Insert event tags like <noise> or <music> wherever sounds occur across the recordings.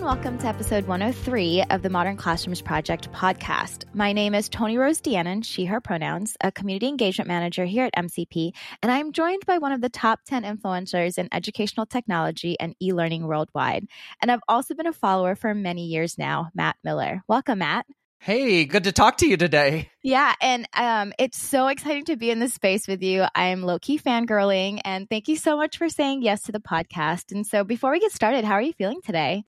And welcome to episode 103 of the Modern Classrooms Project podcast. My name is Toni Rose Deanon, she, her pronouns, a community engagement manager here at MCP, and I'm joined by one of the top 10 influencers in educational technology and e learning worldwide. And I've also been a follower for many years now, Matt Miller. Welcome, Matt. Hey, good to talk to you today. Yeah, and um, it's so exciting to be in this space with you. I'm low key fangirling, and thank you so much for saying yes to the podcast. And so, before we get started, how are you feeling today?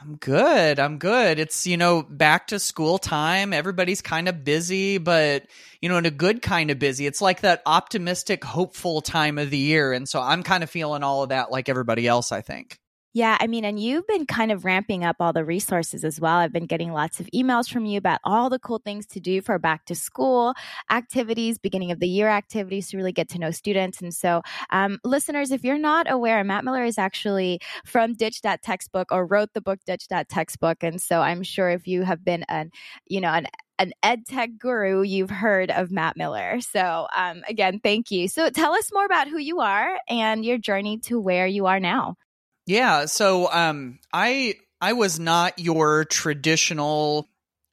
I'm good. I'm good. It's, you know, back to school time. Everybody's kind of busy, but, you know, in a good kind of busy. It's like that optimistic, hopeful time of the year. And so I'm kind of feeling all of that like everybody else, I think. Yeah, I mean, and you've been kind of ramping up all the resources as well. I've been getting lots of emails from you about all the cool things to do for back to school activities, beginning of the year activities to really get to know students. And so, um, listeners, if you're not aware, Matt Miller is actually from Ditch That Textbook or wrote the book Ditch That Textbook. And so, I'm sure if you have been an, you know, an an ed tech guru, you've heard of Matt Miller. So, um, again, thank you. So, tell us more about who you are and your journey to where you are now. Yeah, so um I I was not your traditional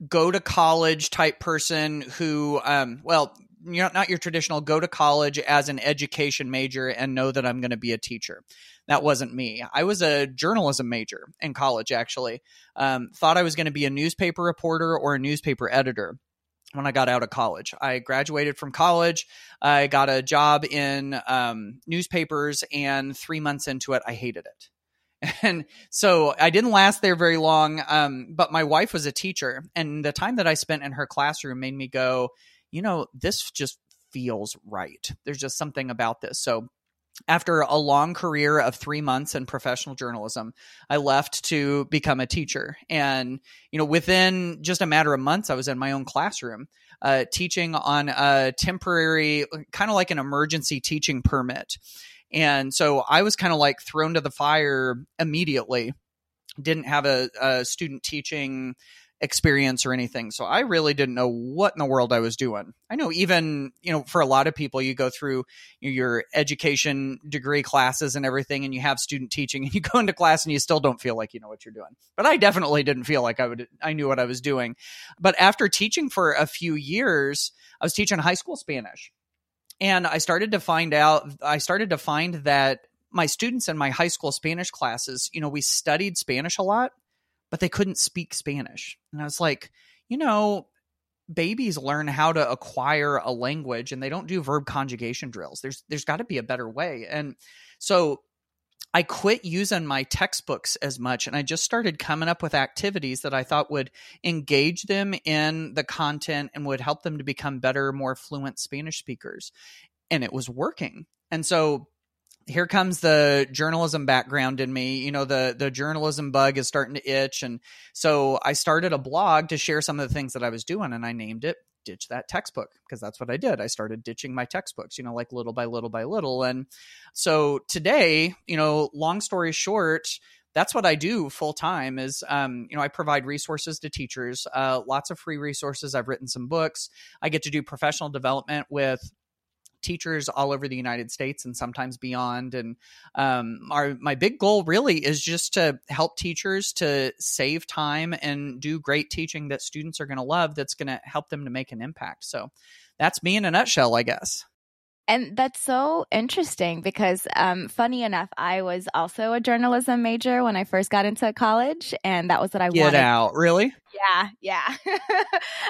go to college type person who um well, you're not your traditional go to college as an education major and know that I'm going to be a teacher. That wasn't me. I was a journalism major in college, actually. Um, thought I was going to be a newspaper reporter or a newspaper editor when I got out of college. I graduated from college. I got a job in um, newspapers, and three months into it, I hated it. And so I didn't last there very long. Um, but my wife was a teacher, and the time that I spent in her classroom made me go, you know, this just feels right. There's just something about this. So after a long career of three months in professional journalism, I left to become a teacher. And, you know, within just a matter of months, I was in my own classroom uh, teaching on a temporary, kind of like an emergency teaching permit. And so I was kind of like thrown to the fire immediately. Didn't have a, a student teaching experience or anything. So I really didn't know what in the world I was doing. I know even, you know, for a lot of people, you go through your education degree classes and everything, and you have student teaching, and you <laughs> go into class and you still don't feel like you know what you're doing. But I definitely didn't feel like I would, I knew what I was doing. But after teaching for a few years, I was teaching high school Spanish. And I started to find out, I started to find that my students in my high school Spanish classes, you know, we studied Spanish a lot, but they couldn't speak Spanish. And I was like, you know, babies learn how to acquire a language and they don't do verb conjugation drills. There's there's got to be a better way. And so I quit using my textbooks as much and I just started coming up with activities that I thought would engage them in the content and would help them to become better, more fluent Spanish speakers. And it was working. And so here comes the journalism background in me you know the the journalism bug is starting to itch and so i started a blog to share some of the things that i was doing and i named it ditch that textbook because that's what I did. I started ditching my textbooks, you know, like little by little by little. And so today, you know, long story short, that's what I do full time is, um, you know, I provide resources to teachers, uh, lots of free resources. I've written some books. I get to do professional development with teachers all over the United States and sometimes beyond. And um, our my big goal really is just to help teachers to save time and do great teaching that students are going to love. That's going to help them to make an impact. So that's me in a nutshell, I guess. And that's so interesting because, um, funny enough, I was also a journalism major when I first got into college, and that was what I Get wanted. out, really? Yeah, yeah. <laughs>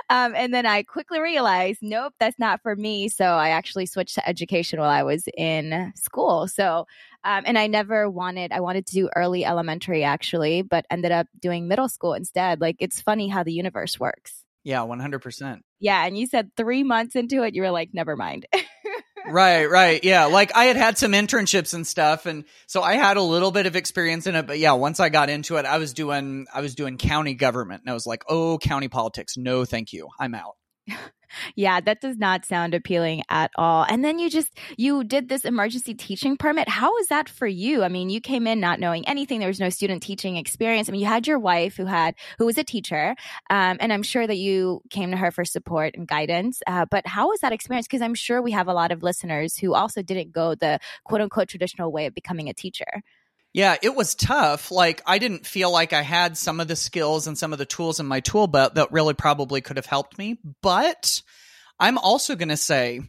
um, and then I quickly realized, nope, that's not for me. So I actually switched to education while I was in school. So, um, and I never wanted, I wanted to do early elementary actually, but ended up doing middle school instead. Like, it's funny how the universe works. Yeah, 100%. Yeah. And you said three months into it, you were like, never mind. <laughs> right, right. Yeah. Like I had had some internships and stuff. And so I had a little bit of experience in it. But yeah, once I got into it, I was doing, I was doing county government and I was like, oh, county politics. No, thank you. I'm out. Yeah, that does not sound appealing at all. And then you just you did this emergency teaching permit. How was that for you? I mean, you came in not knowing anything. There was no student teaching experience. I mean, you had your wife who had who was a teacher, um, and I'm sure that you came to her for support and guidance. Uh, but how was that experience? Because I'm sure we have a lot of listeners who also didn't go the quote unquote traditional way of becoming a teacher. Yeah, it was tough. Like I didn't feel like I had some of the skills and some of the tools in my tool belt that really probably could have helped me. But I'm also going to say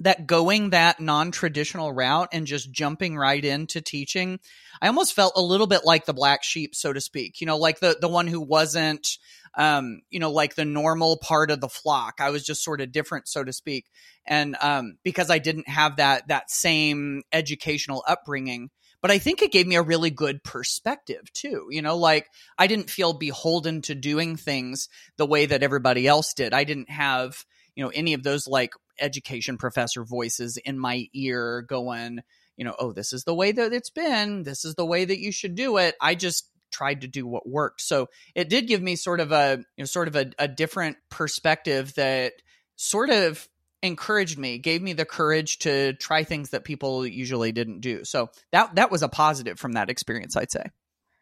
that going that non-traditional route and just jumping right into teaching, I almost felt a little bit like the black sheep, so to speak. You know, like the the one who wasn't um, you know, like the normal part of the flock. I was just sort of different, so to speak. And um, because I didn't have that that same educational upbringing, but I think it gave me a really good perspective too. You know, like I didn't feel beholden to doing things the way that everybody else did. I didn't have, you know, any of those like education professor voices in my ear going, you know, oh, this is the way that it's been. This is the way that you should do it. I just tried to do what worked. So it did give me sort of a, you know, sort of a, a different perspective that sort of encouraged me, gave me the courage to try things that people usually didn't do. So that that was a positive from that experience, I'd say.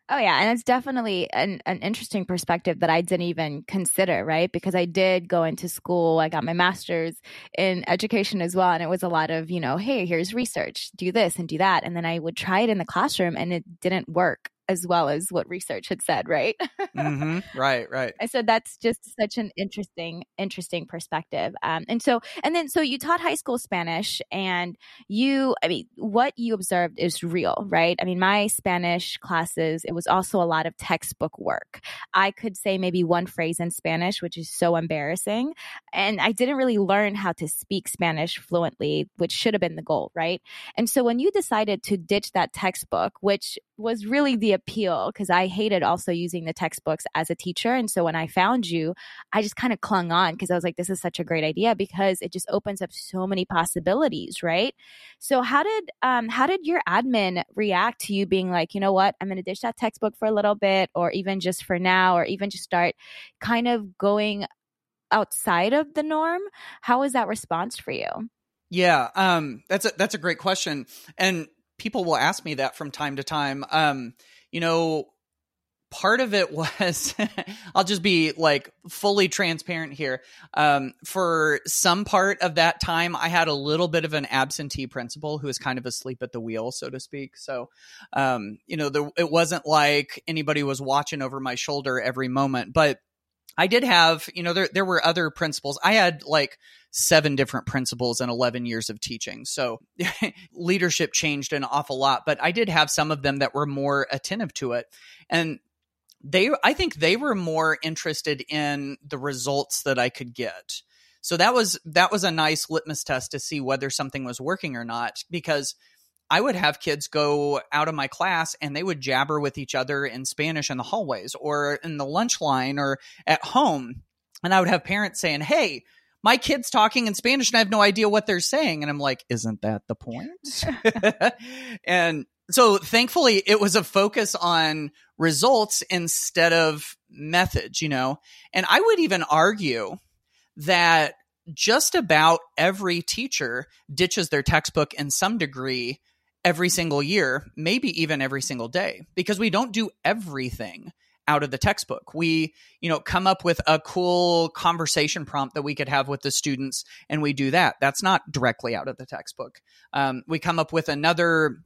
Oh yeah, and it's definitely an, an interesting perspective that I didn't even consider, right? Because I did go into school, I got my master's in education as well, and it was a lot of, you know, hey, here's research, do this and do that, and then I would try it in the classroom and it didn't work as well as what research had said, right? mm-hmm. <laughs> Right, right. I said that's just such an interesting, interesting perspective. Um, and so, and then, so you taught high school Spanish, and you, I mean, what you observed is real, right? I mean, my Spanish classes, it was also a lot of textbook work. I could say maybe one phrase in Spanish, which is so embarrassing, and I didn't really learn how to speak Spanish fluently, which should have been the goal, right? And so, when you decided to ditch that textbook, which was really the appeal because I hated also using the textbooks as a teacher. And so when I found you, I just kind of clung on because I was like, this is such a great idea because it just opens up so many possibilities, right? So how did um how did your admin react to you being like, you know what, I'm gonna ditch that textbook for a little bit, or even just for now, or even just start kind of going outside of the norm? How was that response for you? Yeah, um, that's a that's a great question, and people will ask me that from time to time. Um, you know, part of it <laughs> was I'll just be like fully transparent here. Um, for some part of that time, I had a little bit of an absentee principal who was kind of asleep at the wheel, so to speak. So, um, you know, the, it wasn't like anybody was watching over my shoulder every moment, but I did have, you know, there there were other principals. I had like seven different principals in 11 years of teaching. So <laughs> leadership changed an awful lot, but I did have some of them that were more attentive to it. And they I think they were more interested in the results that I could get. So that was that was a nice litmus test to see whether something was working or not because I would have kids go out of my class and they would jabber with each other in Spanish in the hallways or in the lunch line or at home. And I would have parents saying, Hey, my kid's talking in Spanish and I have no idea what they're saying. And I'm like, Isn't that the point? <laughs> and so thankfully, it was a focus on results instead of methods, you know? And I would even argue that just about every teacher ditches their textbook in some degree every single year, maybe even every single day, because we don't do everything out of the textbook. We, you know, come up with a cool conversation prompt that we could have with the students, and we do that. That's not directly out of the textbook. Um, we come up with another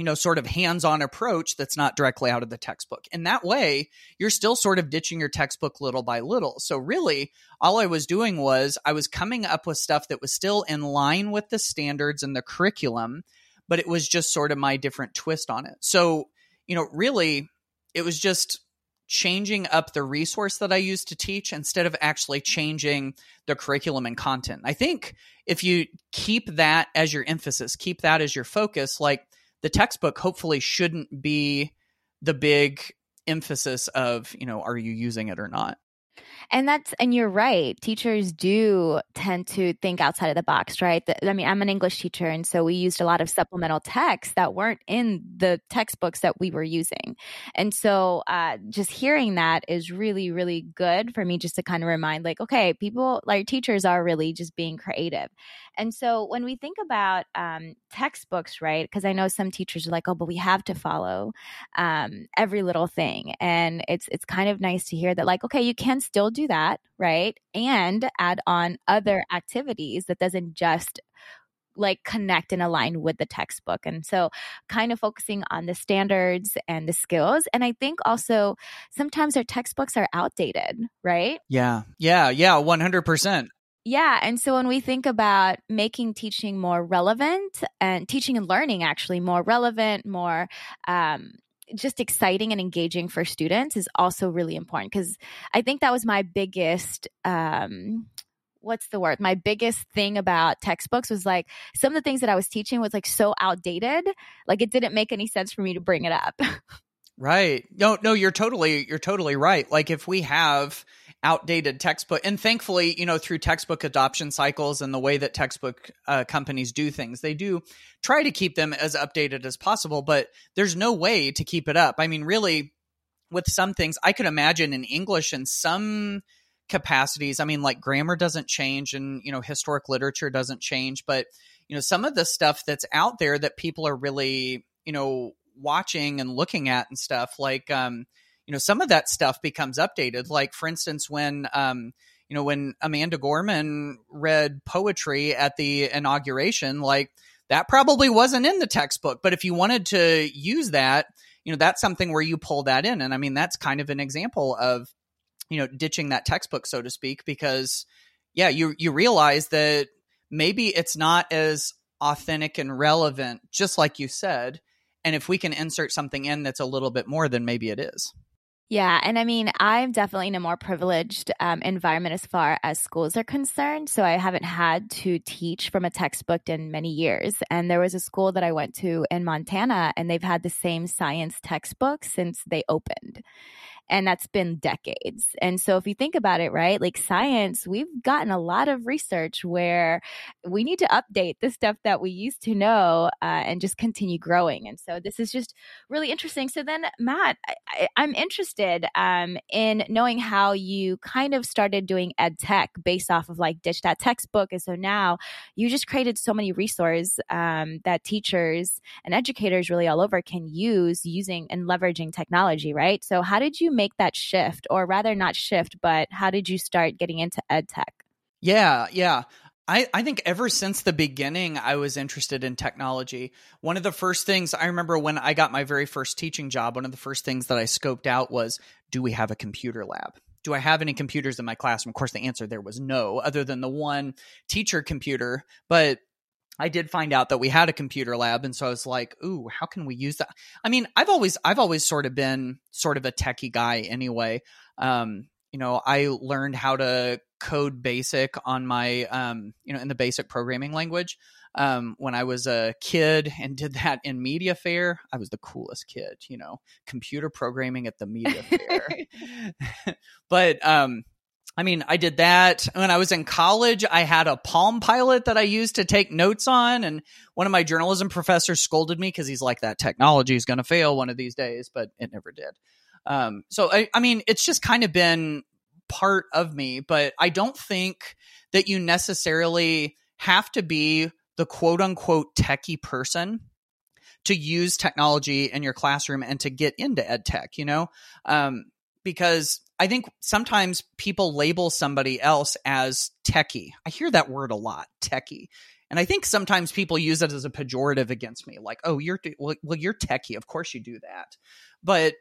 you know, sort of hands on approach that's not directly out of the textbook. In that way, you're still sort of ditching your textbook little by little. So, really, all I was doing was I was coming up with stuff that was still in line with the standards and the curriculum, but it was just sort of my different twist on it. So, you know, really, it was just changing up the resource that I used to teach instead of actually changing the curriculum and content. I think if you keep that as your emphasis, keep that as your focus, like the textbook hopefully shouldn't be the big emphasis of, you know, are you using it or not? And that's, and you're right. Teachers do tend to think outside of the box, right? I mean, I'm an English teacher, and so we used a lot of supplemental texts that weren't in the textbooks that we were using. And so uh, just hearing that is really, really good for me just to kind of remind, like, okay, people, like teachers are really just being creative. And so when we think about um, textbooks, right? Because I know some teachers are like, oh, but we have to follow um, every little thing, and it's it's kind of nice to hear that, like, okay, you can still do that, right? And add on other activities that doesn't just like connect and align with the textbook. And so kind of focusing on the standards and the skills. And I think also sometimes our textbooks are outdated, right? Yeah. Yeah. Yeah. 100%. Yeah. And so when we think about making teaching more relevant and teaching and learning actually more relevant, more, um, just exciting and engaging for students is also really important because I think that was my biggest um, what's the word? My biggest thing about textbooks was like some of the things that i was teaching was like so outdated like it didn't make any sense for me to bring it up. Right. No no you're totally you're totally right. Like if we have outdated textbook. And thankfully, you know, through textbook adoption cycles and the way that textbook uh, companies do things, they do try to keep them as updated as possible. But there's no way to keep it up. I mean, really, with some things, I could imagine in English in some capacities. I mean, like grammar doesn't change, and you know, historic literature doesn't change, but you know, some of the stuff that's out there that people are really, you know, watching and looking at and stuff like um you know some of that stuff becomes updated. Like for instance when um you know when amanda gorman read poetry at the inauguration like that probably wasn't in the textbook. But if you wanted to use that you know that's something where you pull that in. And i mean that's kind of an example of you know ditching that textbook so to speak because yeah you you realize that maybe it's not as authentic and relevant just like you said. And if we can insert something in that's a little bit more then maybe it is yeah. And I mean, I'm definitely in a more privileged um, environment as far as schools are concerned. So I haven't had to teach from a textbook in many years. And there was a school that I went to in Montana, and they've had the same science textbook since they opened and that's been decades. And so if you think about it, right, like science, we've gotten a lot of research where we need to update the stuff that we used to know uh, and just continue growing. And so this is just really interesting. So then, Matt, I, am interested um, in knowing how you kind of started doing ed tech based off of like ditch that textbook. And so now you just created so many resources um, that teachers and educators really all over can use using and leveraging technology, right? So how did you make that shift, or rather, not shift, but how did you start getting into ed tech? Yeah, yeah. I, I think ever since the beginning, I was interested in technology. One of the first things I remember when I got my very first teaching job, one of the first things that I scoped out was do we have a computer lab? Do I have any computers in my classroom? Of course, the answer there was no, other than the one teacher computer. But I did find out that we had a computer lab, and so I was like, "Ooh, how can we use that?" I mean, I've always I've always sort of been sort of a techie guy anyway. Um, you know, I learned how to code BASIC on my um, you know in the basic programming language um, when I was a kid and did that in media fair. I was the coolest kid, you know, computer programming at the media <laughs> fair. <laughs> but um, I mean, I did that when I was in college. I had a Palm Pilot that I used to take notes on, and one of my journalism professors scolded me because he's like, "That technology is going to fail one of these days," but it never did. Um, so, I, I mean, it's just kind of been part of me, but I don't think that you necessarily have to be the quote unquote techie person to use technology in your classroom and to get into ed tech, you know? Um, because I think sometimes people label somebody else as techie. I hear that word a lot, techie. And I think sometimes people use it as a pejorative against me, like, "Oh, you're well, well, you're techie. Of course you do that." But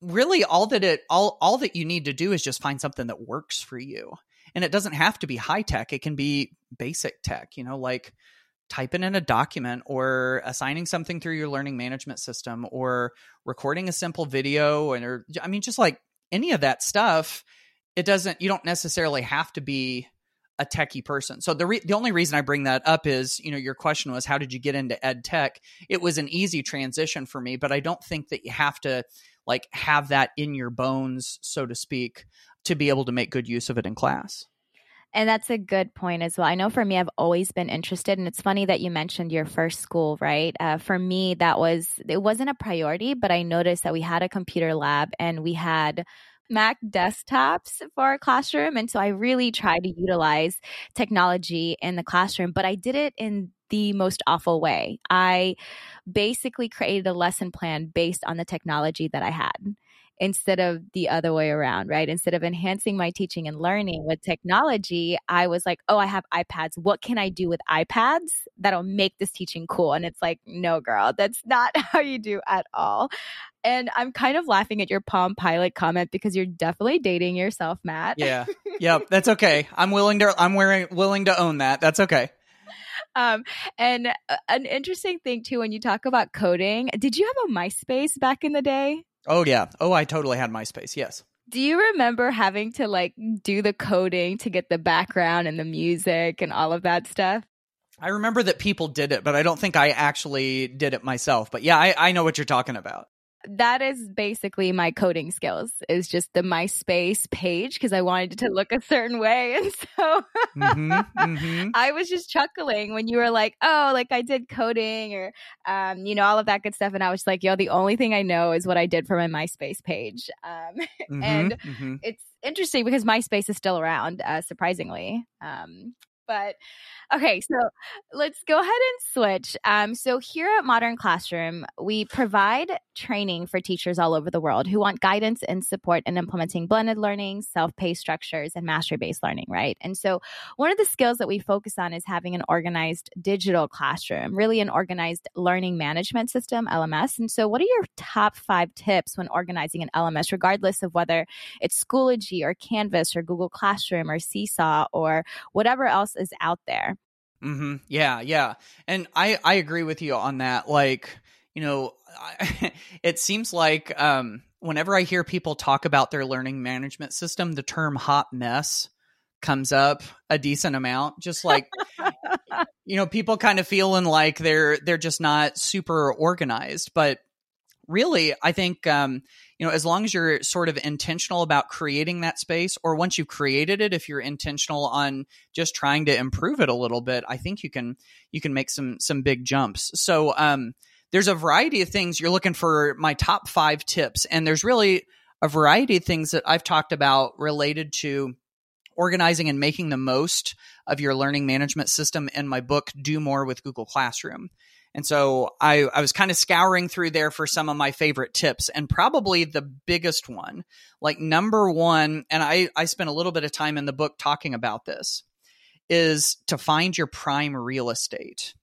really, all that it all all that you need to do is just find something that works for you, and it doesn't have to be high tech. It can be basic tech. You know, like typing in a document or assigning something through your learning management system or recording a simple video and or I mean just like any of that stuff it doesn't you don't necessarily have to be a techie person. So the re- the only reason I bring that up is, you know, your question was how did you get into ed tech? It was an easy transition for me, but I don't think that you have to like have that in your bones, so to speak. to be able to make good use of it in class. And that's a good point as well. I know for me, I've always been interested, and it's funny that you mentioned your first school, right? Uh, for me, that was it wasn't a priority, but I noticed that we had a computer lab and we had Mac desktops for our classroom, and so I really tried to utilize technology in the classroom, but I did it in the most awful way. I basically created a lesson plan based on the technology that I had instead of the other way around, right? Instead of enhancing my teaching and learning with technology, I was like, oh, I have iPads. What can I do with iPads that'll make this teaching cool? And it's like, no, girl, that's not <laughs> how you do at all. And I'm kind of laughing at your Palm Pilot comment because you're definitely dating yourself, Matt. Yeah. <laughs> Yep. That's okay. I'm willing to, I'm wearing, willing to own that. That's okay. Um, and uh, an interesting thing too, when you talk about coding, did you have a MySpace back in the day? Oh yeah. Oh, I totally had MySpace. Yes. Do you remember having to like do the coding to get the background and the music and all of that stuff? I remember that people did it, but I don't think I actually did it myself. But yeah, I, I know what you're talking about that is basically my coding skills is just the MySpace page because I wanted it to look a certain way. And <laughs> so mm-hmm, mm-hmm. I was just chuckling when you were like, oh, like I did coding or, um, you know, all of that good stuff. And I was like, yo, the only thing I know is what I did for my MySpace page. Um, <laughs> mm-hmm, and mm-hmm. it's interesting because MySpace is still around, uh, surprisingly. Um, but okay, so let's go ahead and switch. Um, so here at Modern Classroom, we provide training for teachers all over the world who want guidance and support in implementing blended learning, self-paced structures, and mastery-based learning. Right, and so one of the skills that we focus on is having an organized digital classroom, really an organized learning management system (LMS). And so, what are your top five tips when organizing an LMS, regardless of whether it's Schoology or Canvas or Google Classroom or Seesaw or whatever else is out there. Mm-hmm. Yeah, yeah, and I I agree with you on that. Like, you know, I, <laughs> it seems like um, whenever I hear people talk about their learning management system, the term "hot mess" comes up a decent amount. Just like <laughs> you know, people kind of feeling like they're they're just not super organized, but really, I think um, you know, as long as you're sort of intentional about creating that space, or once you've created it, if you're intentional on just trying to improve it a little bit, I think you can you can make some some big jumps. So um, there's a variety of things you're looking for. My top five tips, and there's really a variety of things that I've talked about related to organizing and making the most of your learning management system in my book do more with google classroom and so I, I was kind of scouring through there for some of my favorite tips and probably the biggest one, like number one, and I, I spent a little bit of time in the book talking about this, is to find your prime real estate.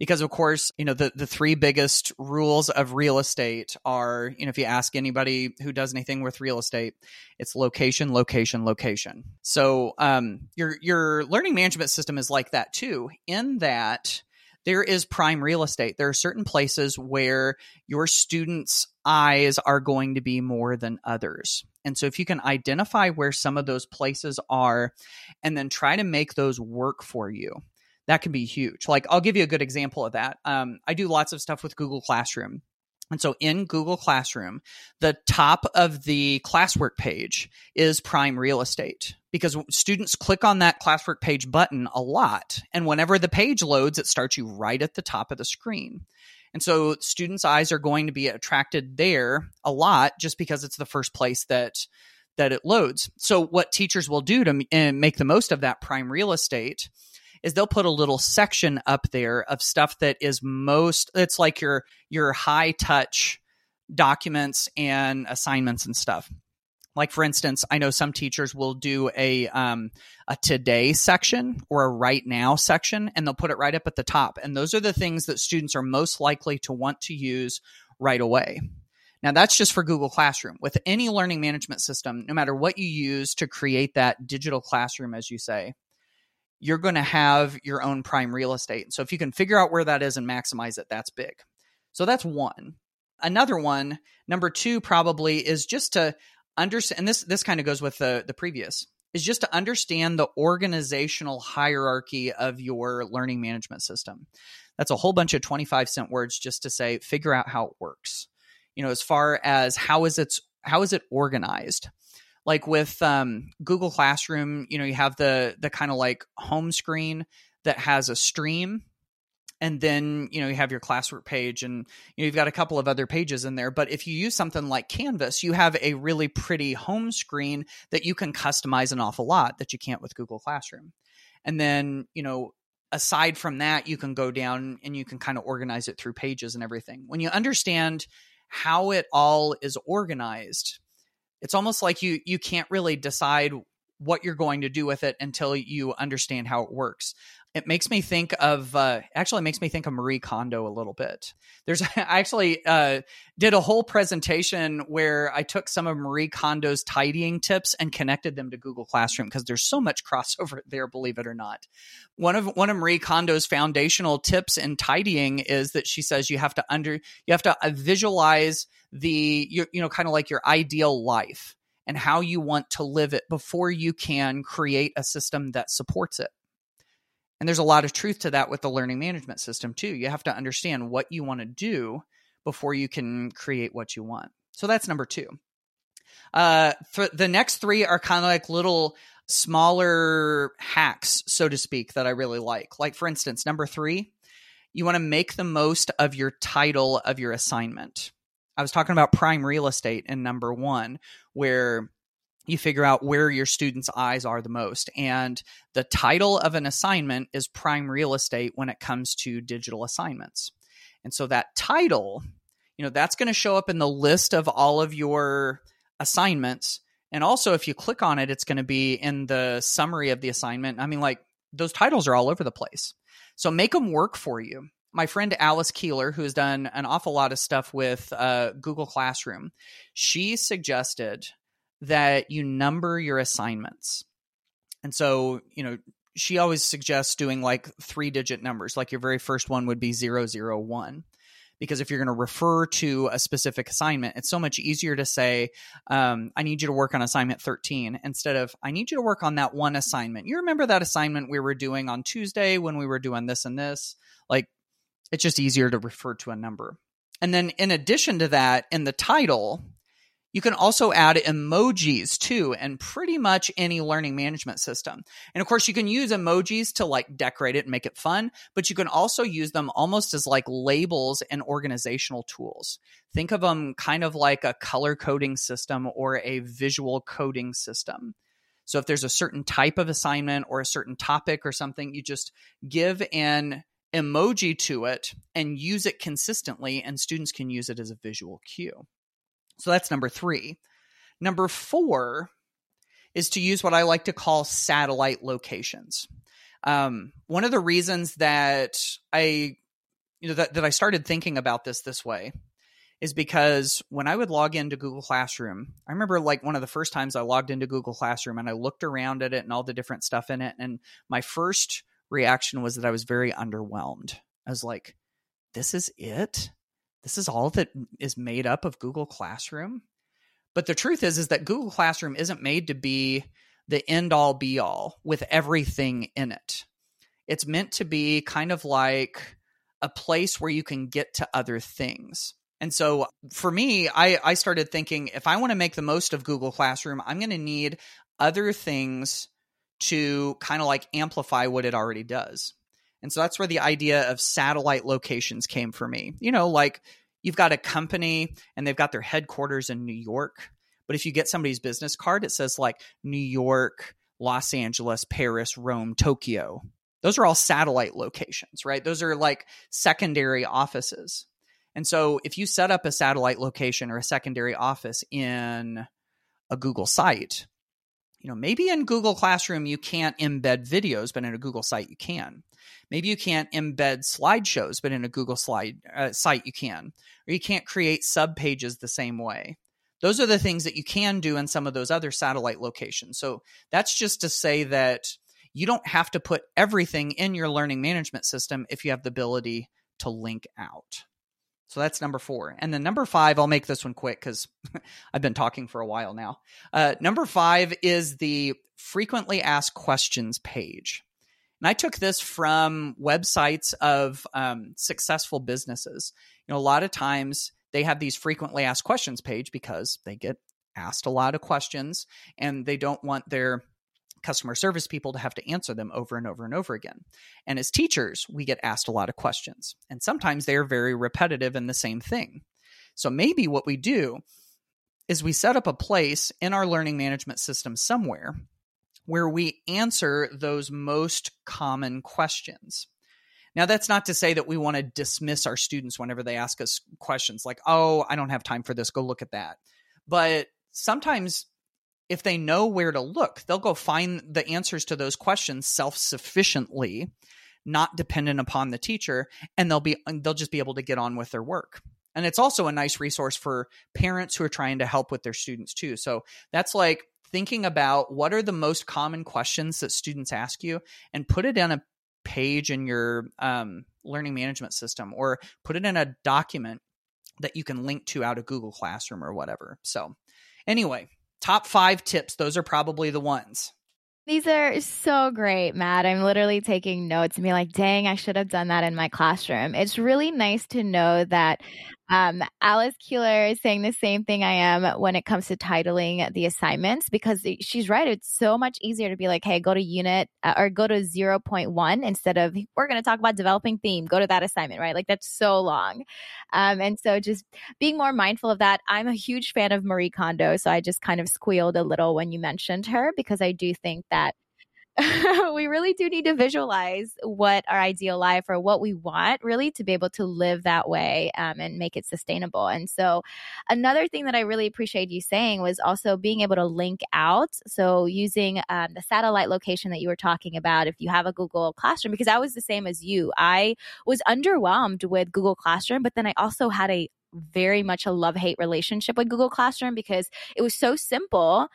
Because of course, you know, the, the three biggest rules of real estate are, you know, if you ask anybody who does anything with real estate, it's location, location, location. So um, your your learning management system is like that too, in that there is prime real estate. There are certain places where your students' eyes are going to be more than others. And so, if you can identify where some of those places are and then try to make those work for you, that can be huge. Like, I'll give you a good example of that. Um, I do lots of stuff with Google Classroom. And so in Google Classroom, the top of the classwork page is prime real estate because students click on that classwork page button a lot. And whenever the page loads, it starts you right at the top of the screen. And so students' eyes are going to be attracted there a lot just because it's the first place that that it loads. So what teachers will do to eh, make the most of that prime real estate is they'll put a little section up there of stuff that is most it's like your your high touch documents and assignments and stuff. Like for instance i know some teachers will do a um, a today section or a right now section and they'll put it right up at the top. And those are the things that students are most likely to want to use right away. Now that's just for google classroom. With any learning management system no matter what you use to create that digital classroom as you say you're going to have your own prime real estate. So if you can figure out where that is and maximize it, that's big. So that's one. Another one, number two, probably is just to understand, and this this kind of goes with the the previous, is just to understand the organizational hierarchy of your learning management system. That's a whole bunch of 25 cent words just to say figure out how it works. You know, as far as how is it how is it organized? Like with um, Google Classroom, you know, you have the the kind of like home screen that has a stream and then you know you have your classwork page and you know, you've got a couple of other pages in there. But if you use something like canvas you have a really pretty home screen that you can customize an awful lot that you can't with google classroom. And then you know aside from that you can go down and you can kind of organize it through pages and everything. When you understand how it all is organized it's almost like you you can't really decide what you're going to do with it until you understand how it works it makes me think of uh, actually makes me think of Marie Kondo a little bit. There's <laughs> I actually uh, did a whole presentation where I took some of Marie Kondo's tidying tips and connected them to Google Classroom because there's so much <laughs> crossover there, believe it or not. One of one of Marie Kondo's foundational tips in tidying is that she says you have to under you have to uh, visualize the you, you know kind of like your ideal life and how you want to live it before you can create a system that supports it. And there's a lot of truth to that with the learning management system, too. You have to understand what you want to do before you can create what you want. So that's number two. Uh, the next three are kind of like little smaller hacks, so to speak, that I really like. Like, for instance, number three, you want to make the most of your title of your assignment. I was talking about prime real estate in number one, where you figure out where your students' eyes are the most. And the title of an assignment is prime real estate when it comes to digital assignments. And so that title, you know, that's going to show up in the list of all of your assignments. And also, if you click on it, it's going to be in the summary of the assignment. I mean, like those titles are all over the place. So make them work for you. My friend Alice Keeler, who has done an awful lot of stuff with uh, Google Classroom, she suggested that you number your assignments. And so, you know, she always suggests doing like three digit numbers, like your very first one would be 001. Because if you're going to refer to a specific assignment, it's so much easier to say, um, I need you to work on assignment 13 instead of, I need you to work on that one assignment. You remember that assignment we were doing on Tuesday when we were doing this and this? Like, it's just easier to refer to a number. And then in addition to that, in the title, you can also add emojis too, and pretty much any learning management system. And of course, you can use emojis to like decorate it and make it fun, but you can also use them almost as like labels and organizational tools. Think of them kind of like a color coding system or a visual coding system. So if there's a certain type of assignment or a certain topic or something, you just give an emoji to it and use it consistently, and students can use it as a visual cue. So that's number three. Number four is to use what I like to call satellite locations. Um, one of the reasons that I, you know, that, that I started thinking about this this way is because when I would log into Google Classroom, I remember like one of the first times I logged into Google Classroom and I looked around at it and all the different stuff in it. And my first reaction was that I was very underwhelmed. I was like, this is it? This is all that is made up of Google Classroom. But the truth is is that Google Classroom isn't made to be the end all be all with everything in it. It's meant to be kind of like a place where you can get to other things. And so for me, I, I started thinking if I want to make the most of Google Classroom, I'm going to need other things to kind of like amplify what it already does. And so that's where the idea of satellite locations came for me. You know, like you've got a company and they've got their headquarters in New York. But if you get somebody's business card, it says like New York, Los Angeles, Paris, Rome, Tokyo. Those are all satellite locations, right? Those are like secondary offices. And so if you set up a satellite location or a secondary office in a Google site, you know, maybe in Google Classroom you can't embed videos, but in a Google site you can. Maybe you can't embed slideshows, but in a Google slide uh, site you can. Or you can't create sub pages the same way. Those are the things that you can do in some of those other satellite locations. So that's just to say that you don't have to put everything in your learning management system if you have the ability to link out. So that's number four. And then number five, I'll make this one quick because <laughs> I've been talking for a while now. Uh, number five is the frequently asked questions page. And I took this from websites of um, successful businesses. You know, a lot of times they have these frequently asked questions page because they get asked a lot of questions and they don't want their customer service people to have to answer them over and over and over again. And as teachers, we get asked a lot of questions, and sometimes they are very repetitive and the same thing. So maybe what we do is we set up a place in our learning management system somewhere where we answer those most common questions. Now, that's not to say that we want to dismiss our students whenever they ask us questions like, oh, I don't have time for this, go look at that. But sometimes if they know where to look, they'll go find the answers to those questions self sufficiently, not dependent upon the teacher, and they'll be they'll just be able to get on with their work. And it's also a nice resource for parents who are trying to help with their students too. So that's like thinking about what are the most common questions that students ask you and put it in a page in your um, learning management system or put it in a document that you can link to out of Google Classroom or whatever. So, anyway, top five tips. Those are probably the ones. These are so great, Matt. I'm literally taking notes and be like, dang, I should have done that in my classroom. It's really nice to know that um, Alice Keeler is saying the same thing I am when it comes to titling the assignments because she's right. It's so much easier to be like, hey, go to unit uh, or go to 0.1 instead of we're going to talk about developing theme, go to that assignment, right? Like that's so long. Um, and so just being more mindful of that. I'm a huge fan of Marie Kondo. So I just kind of squealed a little when you mentioned her because I do think that <laughs> we really do need to visualize what our ideal life or what we want really to be able to live that way um, and make it sustainable. And so, another thing that I really appreciate you saying was also being able to link out. So, using um, the satellite location that you were talking about, if you have a Google Classroom, because I was the same as you, I was underwhelmed with Google Classroom, but then I also had a very much a love hate relationship with Google Classroom because it was so simple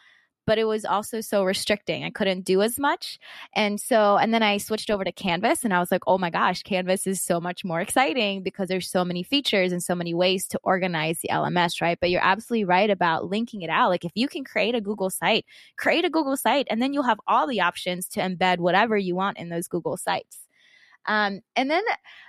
but it was also so restricting. I couldn't do as much. And so, and then I switched over to Canvas and I was like, oh my gosh, Canvas is so much more exciting because there's so many features and so many ways to organize the LMS, right? But you're absolutely right about linking it out. Like if you can create a Google site, create a Google site, and then you'll have all the options to embed whatever you want in those Google sites. Um, and then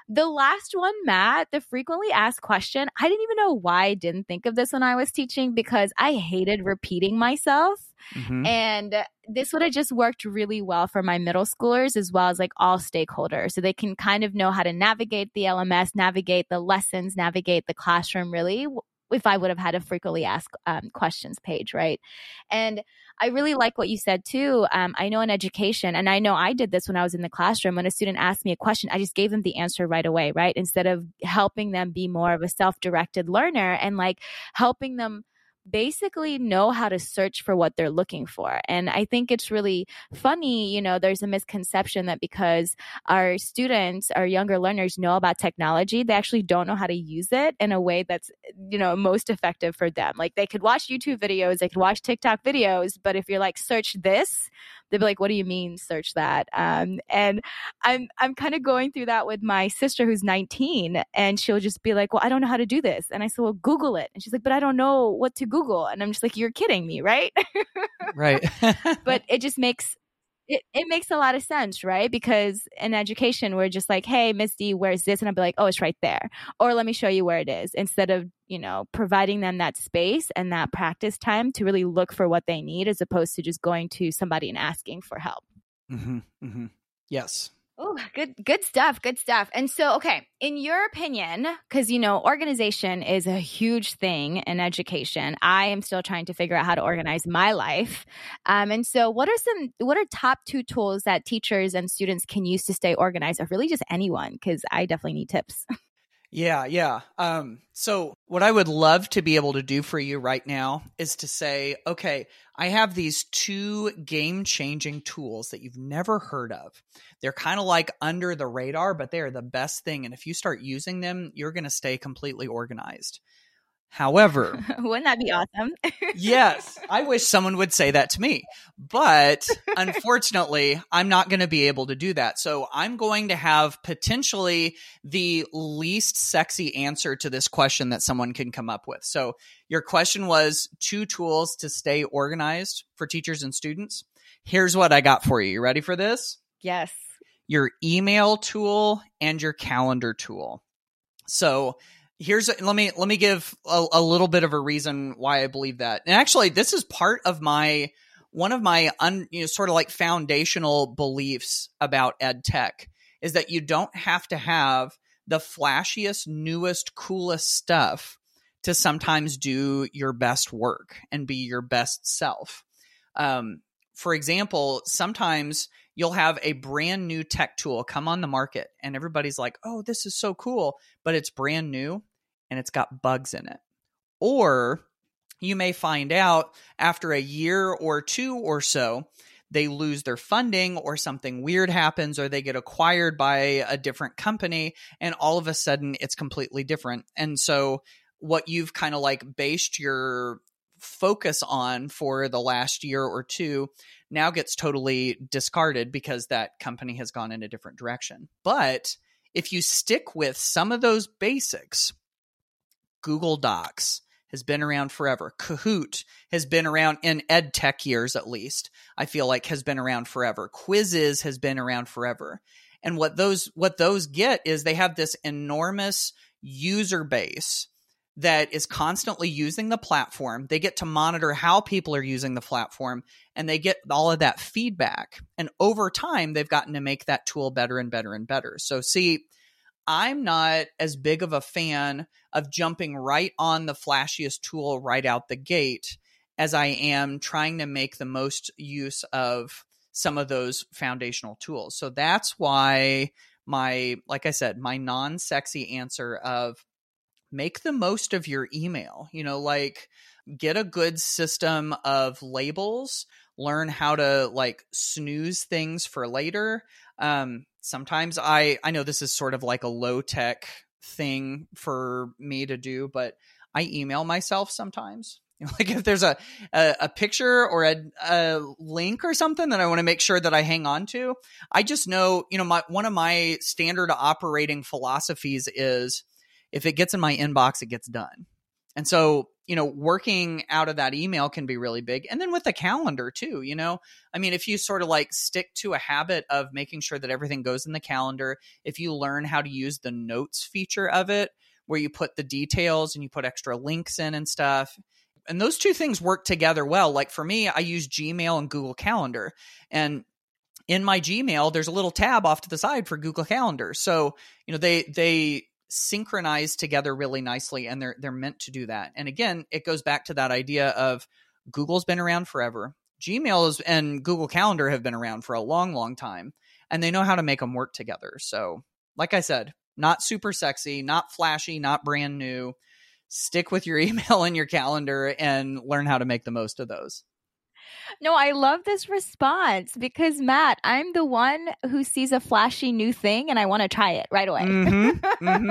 the last one, Matt, the frequently asked question. I didn't even know why I didn't think of this when I was teaching because I hated repeating myself. Mm-hmm. And this would have just worked really well for my middle schoolers as well as like all stakeholders. So they can kind of know how to navigate the LMS, navigate the lessons, navigate the classroom really if I would have had a frequently asked um, questions page, right? And I really like what you said too. Um, I know in education, and I know I did this when I was in the classroom. When a student asked me a question, I just gave them the answer right away, right? Instead of helping them be more of a self directed learner and like helping them basically know how to search for what they're looking for. And I think it's really funny, you know, there's a misconception that because our students, our younger learners know about technology, they actually don't know how to use it in a way that's, you know, most effective for them. Like they could watch YouTube videos, they could watch TikTok videos, but if you're like, search this, they'd be like, "What do you mean search that?" Um, and I'm I'm kind of going through that with my sister who's 19, and she'll just be like, "Well, I don't know how to do this," and I said, "Well, Google it," and she's like, "But I don't know what to Google," and I'm just like, "You're kidding me, right?" right. <laughs> but <laughs> it just makes it, it makes a lot of sense, right? Because in education, we're just like, hey, Miss D, where's this? And I'll be like, oh, it's right there. Or let me show you where it is instead of, you know, providing them that space and that practice time to really look for what they need as opposed to just going to somebody and asking for help. Mm-hmm, mm-hmm. Yes. Oh, good, good stuff. Good stuff. And so, okay, in your opinion, because you know, organization is a huge thing in education. I am still trying to figure out how to organize my life. Um, and so, what are some, what are top two tools that teachers and students can use to stay organized, or really just anyone? Because I definitely need tips. <laughs> Yeah, yeah. Um, so what I would love to be able to do for you right now is to say, okay, I have these two game changing tools that you've never heard of. They're kind of like under the radar, but they are the best thing. And if you start using them, you're going to stay completely organized. However, <laughs> wouldn't that be awesome? yes, <laughs> I wish someone would say that to me. But unfortunately, I'm not going to be able to do that. So I'm going to have potentially the least sexy answer to this question that someone can come up with. So your question was two tools to stay organized for teachers and students. Here's what I got for you. You ready for this? Yes. Your email tool and your calendar tool. So here's let me let me give a, a, little bit of a reason why I believe that. And actually, this is part of my one of my un, you know sort of like foundational beliefs about ed tech is that you don't have to have the flashiest, newest, coolest stuff to sometimes do your best work and be your best self. Um, for example, sometimes you'll have a brand new tech tool come on the market and everybody's like, oh, this is so cool, but it's brand new and it's got bugs in it. Or you may find out after a year or two or so, they lose their funding or something weird happens or they get acquired by a different company and all of a sudden it's completely different. And so what you've kind of like based your focus on for the last year or two now gets totally discarded because that company has gone in a different direction. But if you stick with some of those basics, Google Docs has been around forever. Kahoot has been around in ed tech years at least. I feel like has been around forever. Quizizz has been around forever. And what those what those get is they have this enormous user base that is constantly using the platform. They get to monitor how people are using the platform and they get all of that feedback. And over time, they've gotten to make that tool better and better and better. So, see, I'm not as big of a fan of jumping right on the flashiest tool right out the gate as I am trying to make the most use of some of those foundational tools. So that's why my, like I said, my non sexy answer of make the most of your email. You know, like get a good system of labels, learn how to like snooze things for later. Um, sometimes I I know this is sort of like a low tech thing for me to do, but I email myself sometimes. <laughs> like if there's a, a, a picture or a, a link or something that I want to make sure that I hang on to, I just know, you know, my one of my standard operating philosophies is if it gets in my inbox, it gets done. And so, you know, working out of that email can be really big. And then with the calendar too, you know, I mean, if you sort of like stick to a habit of making sure that everything goes in the calendar, if you learn how to use the notes feature of it, where you put the details and you put extra links in and stuff, and those two things work together well. Like for me, I use Gmail and Google Calendar. And in my Gmail, there's a little tab off to the side for Google Calendar. So, you know, they they synchronize together really nicely and they're they're meant to do that. And again, it goes back to that idea of Google's been around forever. Gmail is, and Google Calendar have been around for a long long time and they know how to make them work together. So, like I said, not super sexy, not flashy, not brand new. Stick with your <laughs> email and your calendar and learn how to make the most of those. No, I love this response because Matt, I'm the one who sees a flashy new thing and I want to try it right away. Mm-hmm. Mm-hmm.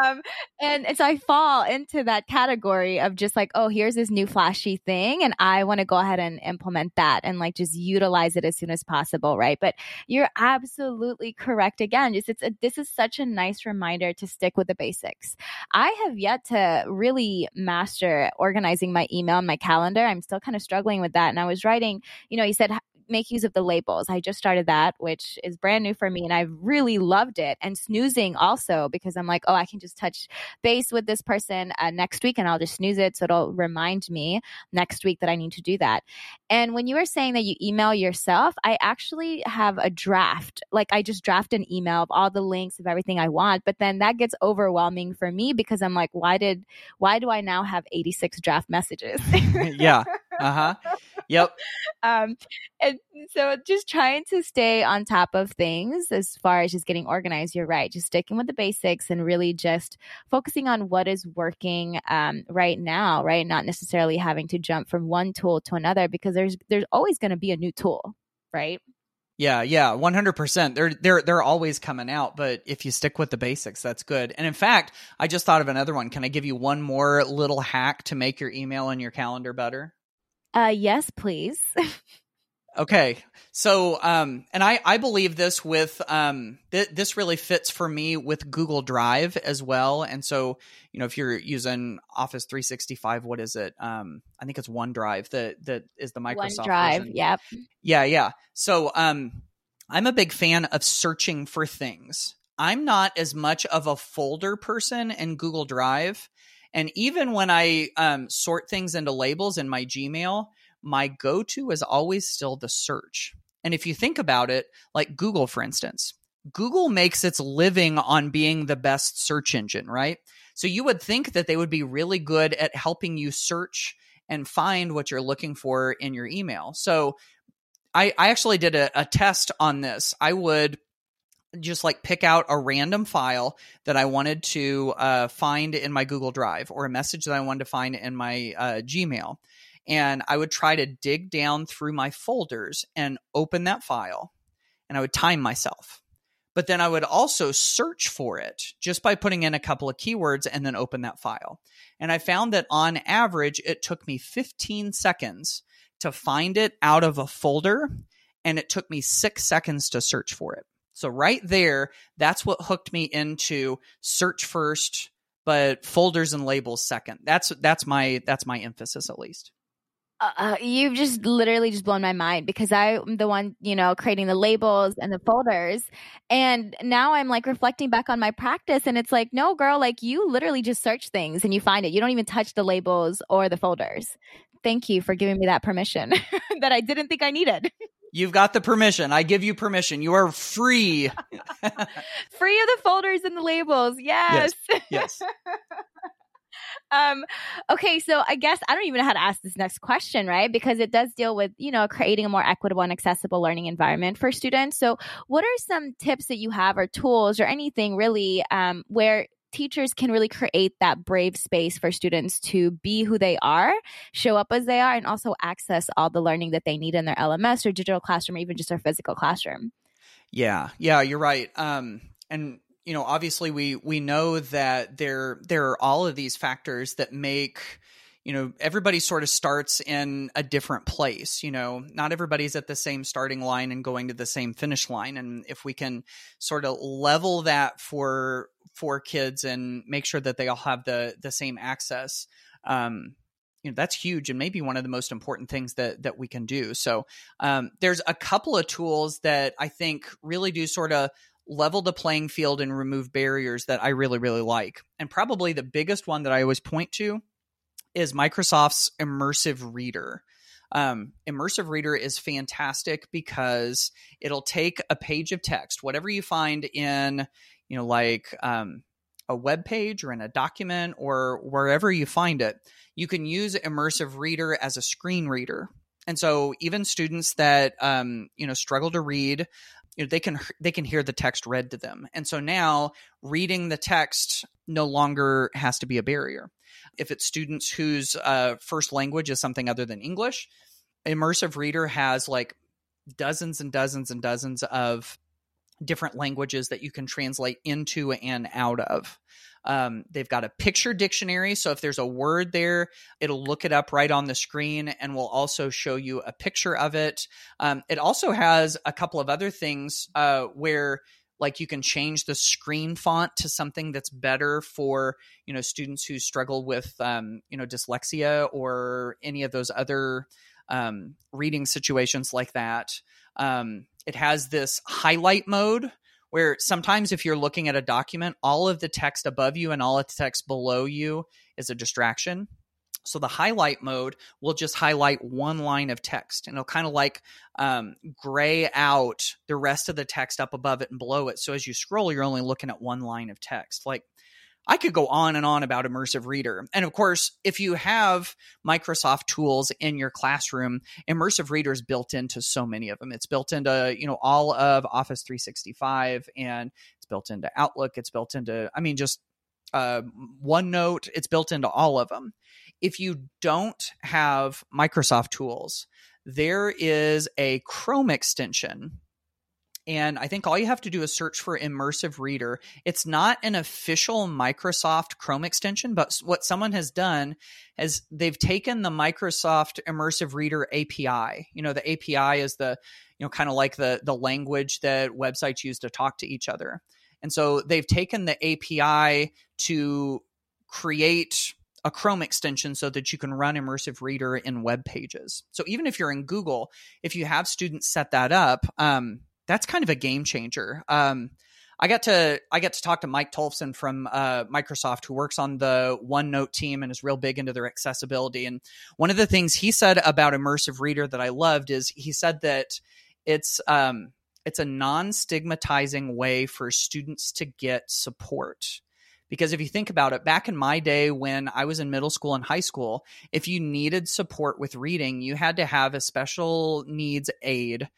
<laughs> um, and, and so I fall into that category of just like, oh, here's this new flashy thing, and I want to go ahead and implement that and like just utilize it as soon as possible, right? But you're absolutely correct. Again, just it's a, this is such a nice reminder to stick with the basics. I have yet to really master organizing my email and my calendar. I'm still kind of struggling with that, and I was writing, you know, he said, make use of the labels. I just started that, which is brand new for me, and I've really loved it. And snoozing also because I'm like, oh, I can just touch base with this person uh, next week, and I'll just snooze it, so it'll remind me next week that I need to do that. And when you were saying that you email yourself, I actually have a draft. Like I just draft an email of all the links of everything I want, but then that gets overwhelming for me because I'm like, why did why do I now have 86 draft messages? <laughs> yeah. Uh huh. Yep. <laughs> um, and so just trying to stay on top of things as far as just getting organized. You're right. Just sticking with the basics and really just focusing on what is working um, right now, right? Not necessarily having to jump from one tool to another because there's there's always going to be a new tool, right? Yeah, yeah, one hundred percent. They're they're they're always coming out, but if you stick with the basics, that's good. And in fact, I just thought of another one. Can I give you one more little hack to make your email and your calendar better? Uh, yes, please. <laughs> okay. So, um, and I, I believe this with, um, th- this really fits for me with Google Drive as well. And so, you know, if you're using Office 365, what is it? Um, I think it's OneDrive that, that is the Microsoft OneDrive. Version. Yep. Yeah. Yeah. So, um, I'm a big fan of searching for things. I'm not as much of a folder person in Google Drive. And even when I um, sort things into labels in my Gmail, my go to is always still the search. And if you think about it, like Google, for instance, Google makes its living on being the best search engine, right? So you would think that they would be really good at helping you search and find what you're looking for in your email. So I, I actually did a, a test on this. I would just like pick out a random file that I wanted to uh, find in my Google Drive or a message that I wanted to find in my uh, Gmail. And I would try to dig down through my folders and open that file. And I would time myself. But then I would also search for it just by putting in a couple of keywords and then open that file. And I found that on average, it took me 15 seconds to find it out of a folder. And it took me six seconds to search for it. So right there, that's what hooked me into search first, but folders and labels second. That's that's my that's my emphasis at least. Uh, uh, you've just literally just blown my mind because I'm the one, you know, creating the labels and the folders. And now I'm like reflecting back on my practice and it's like, no, girl, like you literally just search things and you find it. You don't even touch the labels or the folders. Thank you for giving me that permission <laughs> that I didn't think I needed. <laughs> You've got the permission. I give you permission. You are free. <laughs> free of the folders and the labels. Yes. Yes. <laughs> yes. um okay so i guess i don't even know how to ask this next question right because it does deal with you know creating a more equitable and accessible learning environment for students so what are some tips that you have or tools or anything really um, where teachers can really create that brave space for students to be who they are, show up as they are, and also access all the learning that they need in their LMS or digital classroom, or even just their physical classroom. Yeah, yeah, you're right. Um, and you know, obviously, we we know that there there are all of these factors that make you know everybody sort of starts in a different place you know? Not everybody's at the same starting line and going to the same finish line and if we can sort of level that for for kids and make sure that they all have the the same access um you know that's huge and maybe one of the most important things that that we can do. So um, there's a couple of tools that i think really do sort of level the playing field and remove barriers that i really really like. And probably the biggest one that i always point to is Microsoft's Immersive Reader. Um, Immersive Reader is fantastic because it'll take a page of text, whatever you find in, you know, like um, a web page or in a document or wherever you find it, you can use Immersive Reader as a screen reader. And so even students that um, you know struggle to read, you know they can they can hear the text read to them. And so now reading the text no longer has to be a barrier. If it's students whose uh, first language is something other than English, Immersive Reader has like dozens and dozens and dozens of different languages that you can translate into and out of. Um, they've got a picture dictionary. So if there's a word there, it'll look it up right on the screen and will also show you a picture of it. Um, it also has a couple of other things uh, where like you can change the screen font to something that's better for you know students who struggle with um, you know dyslexia or any of those other um, reading situations like that um, it has this highlight mode where sometimes if you're looking at a document all of the text above you and all of the text below you is a distraction so the highlight mode will just highlight one line of text and it'll kind of like um, gray out the rest of the text up above it and below it. So as you scroll, you're only looking at one line of text. Like I could go on and on about Immersive Reader. And of course, if you have Microsoft tools in your classroom, Immersive Reader is built into so many of them. It's built into, you know, all of Office 365 and it's built into Outlook. It's built into, I mean, just uh, OneNote. It's built into all of them if you don't have Microsoft tools, there is a Chrome extension. And I think all you have to do is search for Immersive Reader. It's not an official Microsoft Chrome extension, but what someone has done is they've taken the Microsoft Immersive Reader API. You know, the API is the, you know, kind of like the the language that websites use to talk to each other. And so they've taken the API to create a Chrome extension so that you can run Immersive Reader in web pages. So even if you're in Google, if you have students set that up, um, that's kind of a game changer. Um, I got to I got to talk to Mike Tholfsen from uh, Microsoft, who works on the OneNote team and is real big into their accessibility. And one of the things he said about immersive reader that I loved is he said that it's um, it's a non-stigmatizing way for students to get support because if you think about it, back in my day when I was in middle school and high school, if you needed support with reading, you had to have a special needs aide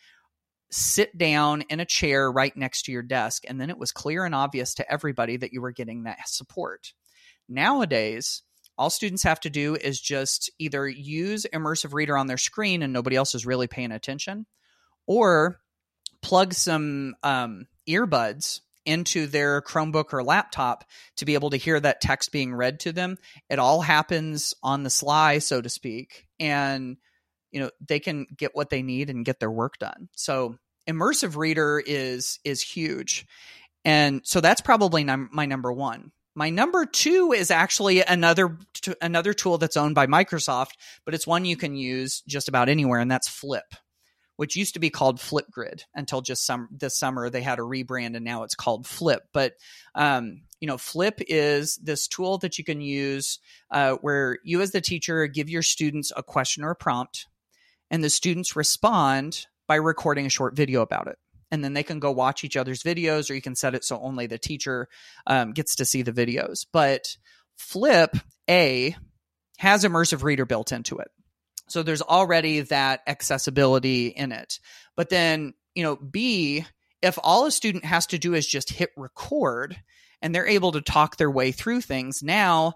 sit down in a chair right next to your desk. And then it was clear and obvious to everybody that you were getting that support. Nowadays, all students have to do is just either use immersive reader on their screen and nobody else is really paying attention or plug some um, earbuds into their Chromebook or laptop to be able to hear that text being read to them. It all happens on the sly, so to speak, and you know they can get what they need and get their work done. So immersive reader is is huge, and so that's probably num- my number one. My number two is actually another t- another tool that's owned by Microsoft, but it's one you can use just about anywhere, and that's Flip which used to be called Flipgrid until just some this summer they had a rebrand and now it's called Flip. But um, you know, Flip is this tool that you can use uh, where you as the teacher give your students a question or a prompt, and the students respond by recording a short video about it. And then they can go watch each other's videos, or you can set it so only the teacher um, gets to see the videos. But Flip A has immersive reader built into it. So there's already that accessibility in it. But then, you know, B, if all a student has to do is just hit record and they're able to talk their way through things, now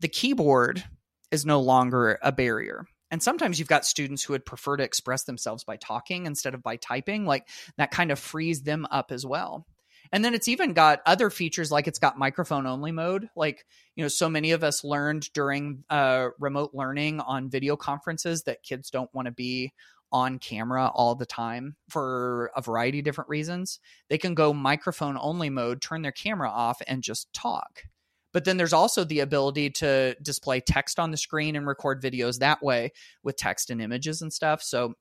the keyboard is no longer a barrier. And sometimes you've got students who would prefer to express themselves by talking instead of by typing. Like that kind of frees them up as well. And then it's even got other features like it's got microphone only mode. Like, you know, so many of us learned during uh, remote learning on video conferences that kids don't want to be on camera all the time for a variety of different reasons. They can go microphone only mode, turn their camera off, and just talk. But then there's also the ability to display text on the screen and record videos that way with text and images and stuff. So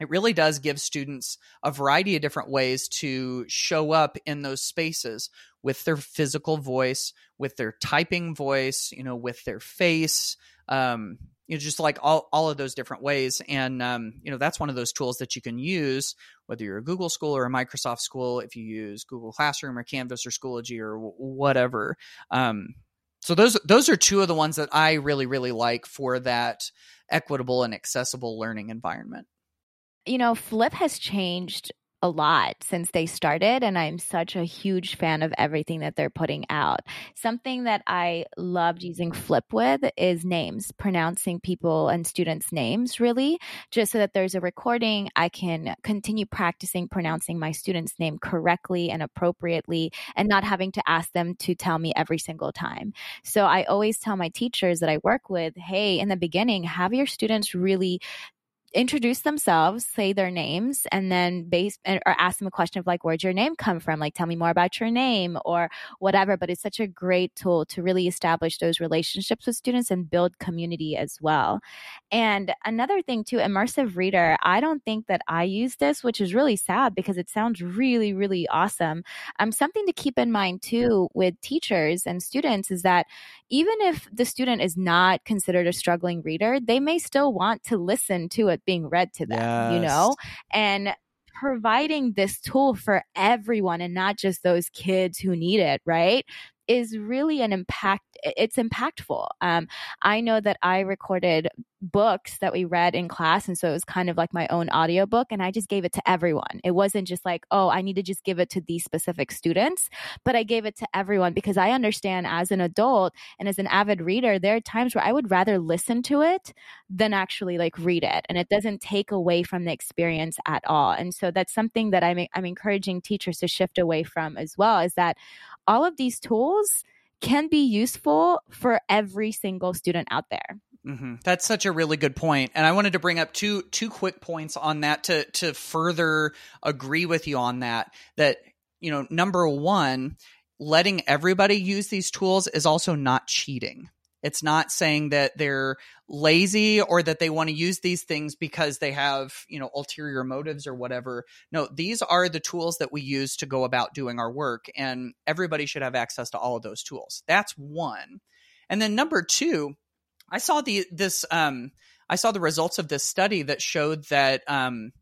it really does give students a variety of different ways to show up in those spaces with their physical voice, with their typing voice, you know, with their face, um, you know, just like all, all of those different ways. And, um, you know, that's one of those tools that you can use, whether you're a Google school or a Microsoft school, if you use Google Classroom or Canvas or Schoology or w- whatever. Um, so those those are two of the ones that I really really like for that equitable and accessible learning environment you know, Flip has changed a lot since they started, and I'm such a huge fan of everything that they're putting out. Something that I loved using Flip with is names, pronouncing people and students' names, really, just so that there's a recording. I can continue practicing pronouncing my student's name correctly and appropriately, and not having to ask them to tell me every single time. So I always tell my teachers that I work with hey, in the beginning, have your students really introduce themselves, say their names, and then base or ask them a question of like, where'd your name come from? Like, tell me more about your name or whatever. But it's such a great tool to really establish those relationships with students and build community as well. And another thing too, immersive reader, I don't think that I use this, which is really sad because it sounds really, really awesome. Um, something to keep in mind too with teachers and students is that even if the student is not considered a struggling reader, they may still want to listen to being read to them, yes. you know? And providing this tool for everyone and not just those kids who need it, right? Is really an impact. It's impactful. Um, I know that I recorded books that we read in class. And so it was kind of like my own audiobook. And I just gave it to everyone. It wasn't just like, oh, I need to just give it to these specific students, but I gave it to everyone because I understand as an adult and as an avid reader, there are times where I would rather listen to it than actually like read it. And it doesn't take away from the experience at all. And so that's something that I'm, I'm encouraging teachers to shift away from as well is that all of these tools can be useful for every single student out there. Mm-hmm. That's such a really good point, and I wanted to bring up two two quick points on that to to further agree with you on that. That you know, number one, letting everybody use these tools is also not cheating. It's not saying that they're lazy or that they want to use these things because they have, you know, ulterior motives or whatever. No, these are the tools that we use to go about doing our work and everybody should have access to all of those tools. That's one. And then number 2, I saw the this um I saw the results of this study that showed that um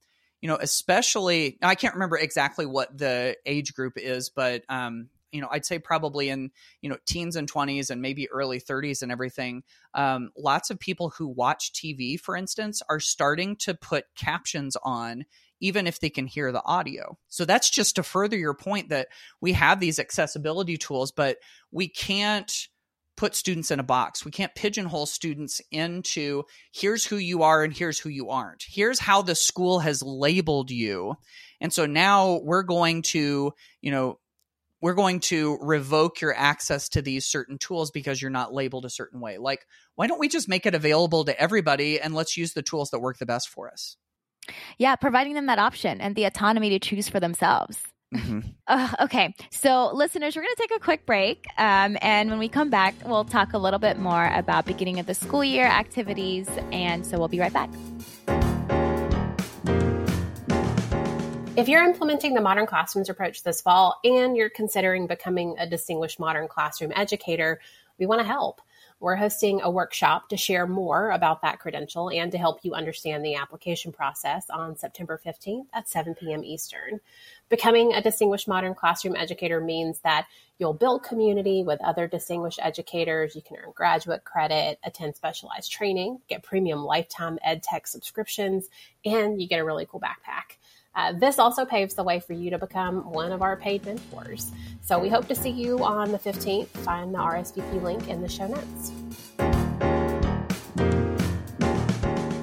you know, especially I can't remember exactly what the age group is, but um, you know, I'd say probably in you know teens and twenties and maybe early thirties and everything. Um, lots of people who watch TV, for instance, are starting to put captions on even if they can hear the audio. So that's just to further your point that we have these accessibility tools, but we can't put students in a box. We can't pigeonhole students into here's who you are and here's who you aren't. Here's how the school has labeled you. And so now we're going to, you know, we're going to revoke your access to these certain tools because you're not labeled a certain way. Like, why don't we just make it available to everybody and let's use the tools that work the best for us? Yeah, providing them that option and the autonomy to choose for themselves. Mm-hmm. Uh, okay, so listeners, we're going to take a quick break. Um, and when we come back, we'll talk a little bit more about beginning of the school year activities. And so we'll be right back. If you're implementing the Modern Classrooms approach this fall and you're considering becoming a distinguished modern classroom educator, we want to help. We're hosting a workshop to share more about that credential and to help you understand the application process on September 15th at 7 p.m. Eastern. Becoming a distinguished modern classroom educator means that you'll build community with other distinguished educators. You can earn graduate credit, attend specialized training, get premium lifetime ed tech subscriptions, and you get a really cool backpack. Uh, this also paves the way for you to become one of our paid mentors. So we hope to see you on the 15th. Find the RSVP link in the show notes.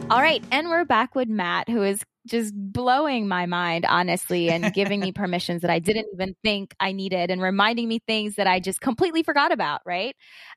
All right, and we're back with Matt, who is just blowing my mind, honestly, and <laughs> giving me permissions that I didn't even think I needed and reminding me things that I just completely forgot about, right?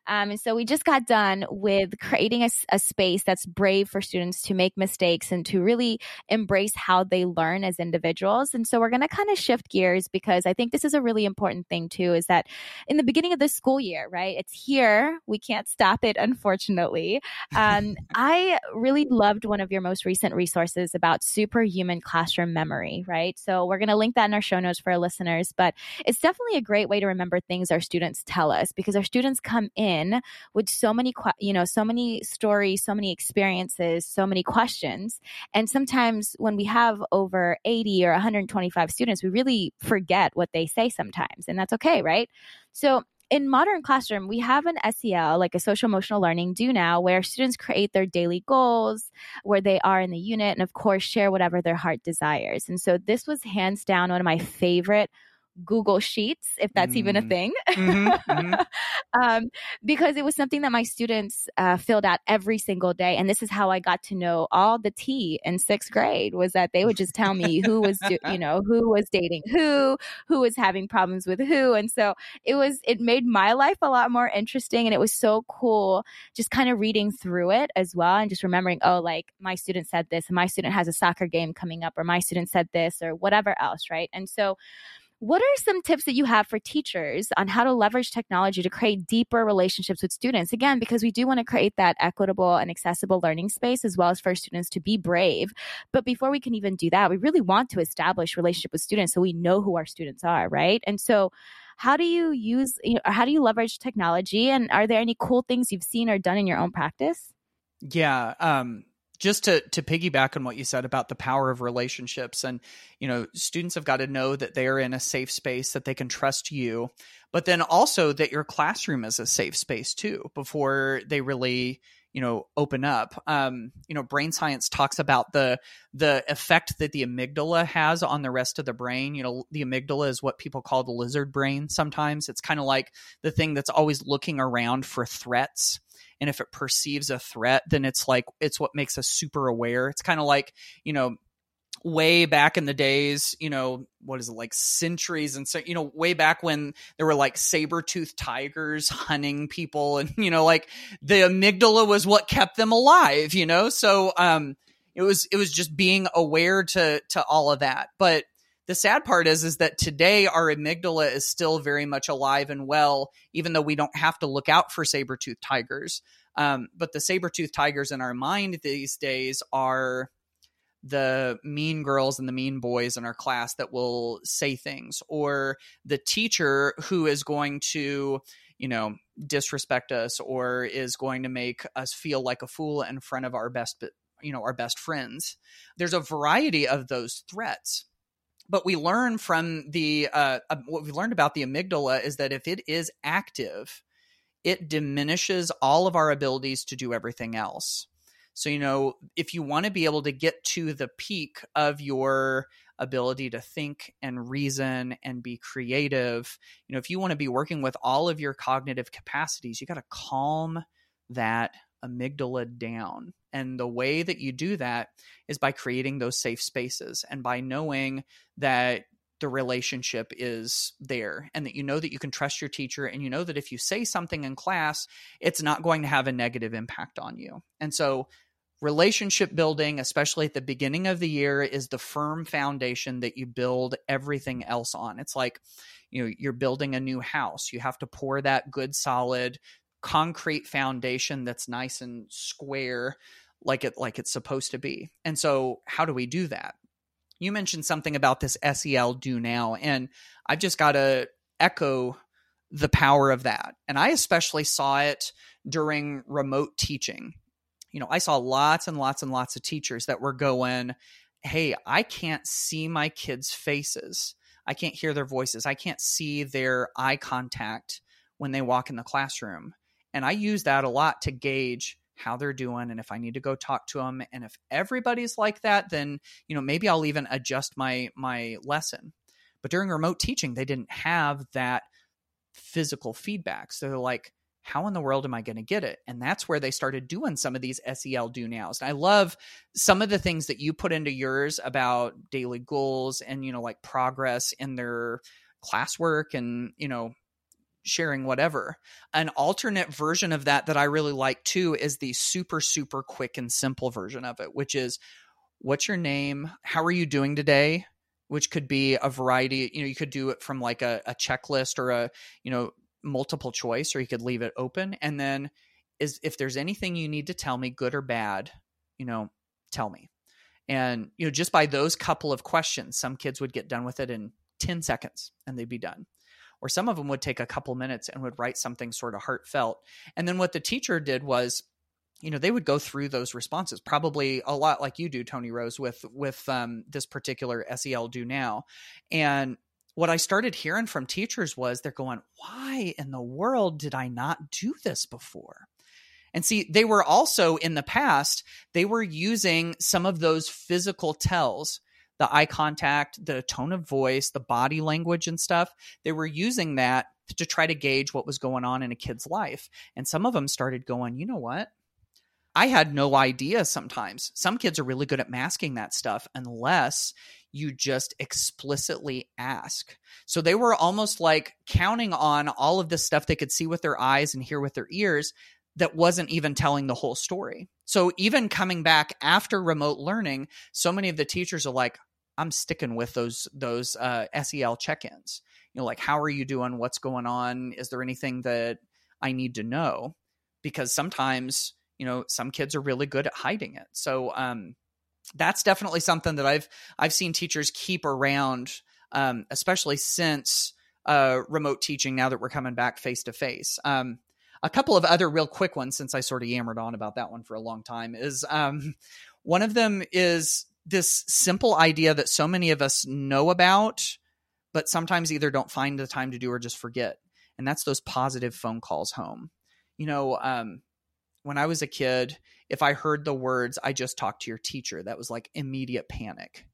Um, and so we just got done with creating a, a, space that's brave for students to make mistakes and to really embrace how they learn as individuals. And so we're going to kind of shift gears because I think this is a really important thing too, is that in the beginning of the school year, right? It's here. We can't stop it, unfortunately. Um, <laughs> I really loved one of your most recent resources about superhuman classroom memory, right? So we're going to link that in our show notes for our listeners, but it's definitely a great way to remember things our students tell us because our students come in in with so many, you know, so many stories, so many experiences, so many questions. And sometimes when we have over 80 or 125 students, we really forget what they say sometimes. And that's okay, right? So in modern classroom we have an sel like a social emotional learning do now where students create their daily goals where they are in the unit and of course share whatever their heart desires and so this was hands down one of my favorite Google Sheets, if that's mm. even a mm. thing, mm-hmm, mm-hmm. <laughs> um, because it was something that my students uh, filled out every single day. And this is how I got to know all the tea in sixth grade was that they would just tell me who was, do- you <laughs> know, who was dating who, who was having problems with who. And so it was, it made my life a lot more interesting. And it was so cool just kind of reading through it as well and just remembering, oh, like my student said this, and my student has a soccer game coming up, or my student said this, or whatever else, right? And so, what are some tips that you have for teachers on how to leverage technology to create deeper relationships with students? Again, because we do want to create that equitable and accessible learning space as well as for students to be brave. But before we can even do that, we really want to establish relationship with students so we know who our students are, right? And so how do you use you know, how do you leverage technology and are there any cool things you've seen or done in your own practice? Yeah, um just to to piggyback on what you said about the power of relationships and you know students have got to know that they are in a safe space that they can trust you but then also that your classroom is a safe space too before they really you know open up. Um you know brain science talks about the the effect that the amygdala has on the rest of the brain. You know the amygdala is what people call the lizard brain sometimes. It's kind of like the thing that's always looking around for threats and if it perceives a threat then it's like it's what makes us super aware it's kind of like you know way back in the days, you know, what is it like centuries and so you know, way back when there were like saber-toothed tigers <laughs> hunting people and you know, like the amygdala was what kept them alive, you know? So um it was it was just being aware to to all of that. But the sad part is is that today our amygdala is still very much alive and well even though we don't have to look out for saber-toothed tigers. Um, but the saber-toothed tigers in our mind these days are the mean girls and the mean boys in our class that will say things or the teacher who is going to you know disrespect us or is going to make us feel like a fool in front of our best you know our best friends. There's a variety of those threats but we learn from the uh, uh, what we learned about the amygdala is that if it is active it diminishes all of our abilities to do everything else so, you know, if you want to be able to get to the peak of your ability to think and reason and be creative, you know, if you want to be working with all of your cognitive capacities, you got to calm that amygdala down. And the way that you do that is by creating those safe spaces and by knowing that the relationship is there and that you know that you can trust your teacher and you know that if you say something in class, it's not going to have a negative impact on you. And so relationship building, especially at the beginning of the year, is the firm foundation that you build everything else on. It's like, you know, you're building a new house. You have to pour that good, solid, concrete foundation that's nice and square like it like it's supposed to be. And so how do we do that? You mentioned something about this SEL do now and I've just got to echo the power of that. And I especially saw it during remote teaching you know, I saw lots and lots and lots of teachers that were going, Hey, I can't see my kids' faces. I can't hear their voices. I can't see their eye contact when they walk in the classroom. And I use that a lot to gauge how they're doing and if I need to go talk to them. And if everybody's like that, then, you know, maybe I'll even adjust my my lesson. But during remote teaching, they didn't have that physical feedback. So they're like, how in the world am I going to get it? And that's where they started doing some of these SEL do nows. And I love some of the things that you put into yours about daily goals and, you know, like progress in their classwork and, you know, sharing whatever. An alternate version of that that I really like too is the super, super quick and simple version of it, which is what's your name? How are you doing today? Which could be a variety, you know, you could do it from like a, a checklist or a, you know, multiple choice or you could leave it open and then is if there's anything you need to tell me good or bad you know tell me and you know just by those couple of questions some kids would get done with it in 10 seconds and they'd be done or some of them would take a couple minutes and would write something sort of heartfelt and then what the teacher did was you know they would go through those responses probably a lot like you do Toni Rose with with um, this particular sel do now and what I started hearing from teachers was they're going, why in the world did I not do this before? And see, they were also in the past, they were using some of those physical tells, the eye contact, the tone of voice, the body language and stuff. They were using that to try to gauge what was going on in a kid's life. And some of them started going, you know what? I had no idea sometimes. Some kids are really good at masking that stuff unless you just explicitly ask. So they were almost like counting on all of this stuff they could see with their eyes and hear with their ears that wasn't even telling the whole story. So even coming back after remote learning, so many of the teachers are like, I'm sticking with those those uh, SEL check-ins. You know, like how are you doing? What's going on? Is there anything that I need to know? Because sometimes, you know, some kids are really good at hiding it. So um, that's definitely something that I've I've seen teachers keep around, um, especially since uh, remote teaching. Now that we're coming back face to face, a couple of other real quick ones since I sort of yammered on about that one for a long time is um, one of them is this simple idea that so many of us know about, but sometimes either don't find the time to do or just forget, and that's those positive phone calls home. You know, um, when I was a kid, if I heard the words, I just talked to your teacher, that was like immediate panic.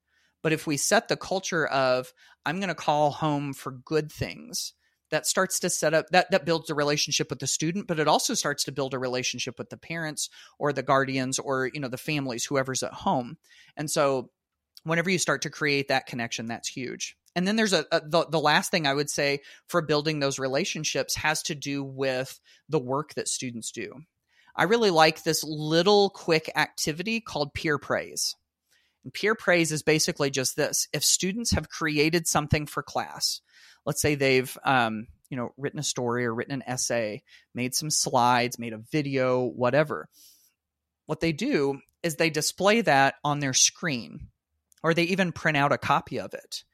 But if we set the culture of, I'm going to call home for good things, that starts to set up that that builds a relationship with the student but it also starts to build a relationship with the parents or the guardians or you know the families whoever's at home. And so whenever you start to create that connection that's huge. And then there's a, a the, the last thing i would say for building those relationships has to do with the work that students do. I really like this little quick activity called peer praise. And peer praise is basically just this. If students have created something for class, let's say they've, um, you know, written a story or written an essay, made some slides, made a video, whatever. What they do is they display that on their screen or they even print out a copy of it.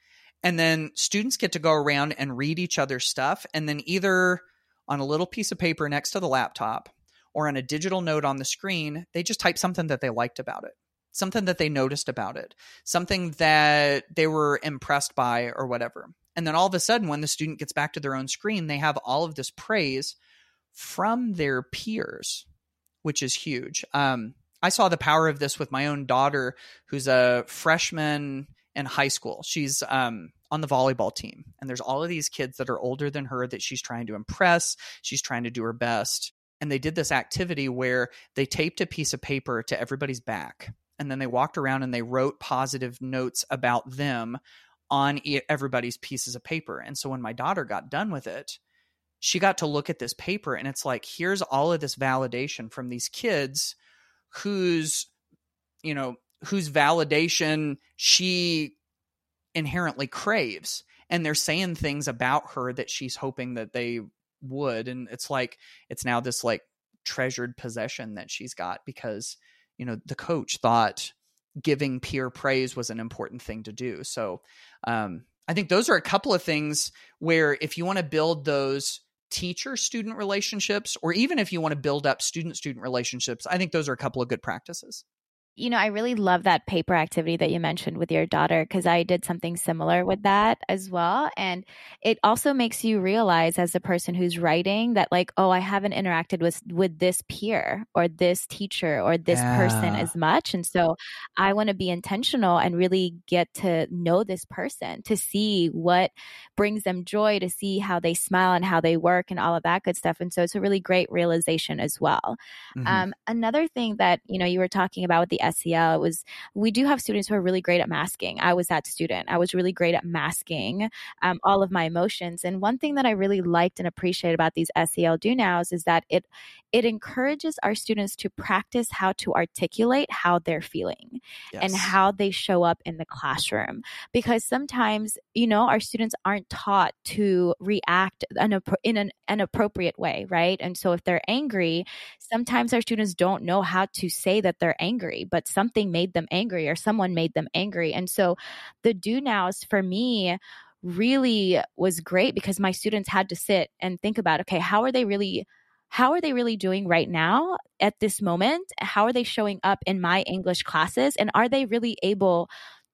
And then students get to go around and read each other's stuff and then either on a little piece of paper next to the laptop or on a digital note on the screen, they just type something that they liked about it, something that they noticed about it, something that they were impressed by or whatever. And then all of a sudden, when the student gets back to their own screen, they have all of this praise from their peers, which is huge. Um, I saw the power of this with my own daughter, who's a freshman in high school. She's um, on the volleyball team, and there's all of these kids that are older than her that she's trying to impress. She's trying to do her best. And they did this activity where they taped a piece of paper to everybody's back, and then they walked around and they wrote positive notes about them on everybody's pieces of paper. And so when my daughter got done with it, she got to look at this paper, and it's like, here's all of this validation from these kids whose, you know, whose validation she inherently craves and they're saying things about her that she's hoping that they would and it's like it's now this like treasured possession that she's got because you know the coach thought giving peer praise was an important thing to do. So um i think those are a couple of things where if you want to build those teacher student relationships or even if you want to build up student student relationships i think those are a couple of good practices you know, I really love that paper activity that you mentioned with your daughter because I did something similar with that as well. And it also makes you realize as a person who's writing that like, oh, I haven't interacted with with this peer or this teacher or this yeah. person as much. And so I want to be intentional and really get to know this person to see what brings them joy, to see how they smile and how they work and all of that good stuff. And so it's a really great realization as well. Mm-hmm. Um, another thing that, you know, you were talking about with the SEL, it was we do have students who are really great at masking. I was that student. I was really great at masking um, all of my emotions. And one thing that I really liked and appreciated about these SEL do nows is that it it encourages our students to practice how to articulate how they're feeling yes. and how they show up in the classroom. Because sometimes, you know, our students aren't taught to react in an, an appropriate way, right? And so if they're angry, sometimes our students don't know how to say that they're angry, but something made them angry or someone made them angry. And so the do nows for me really was great because my students had to sit and think about okay, how are they really how are they really doing right now at this moment? How are they showing up in my English classes? And are they really able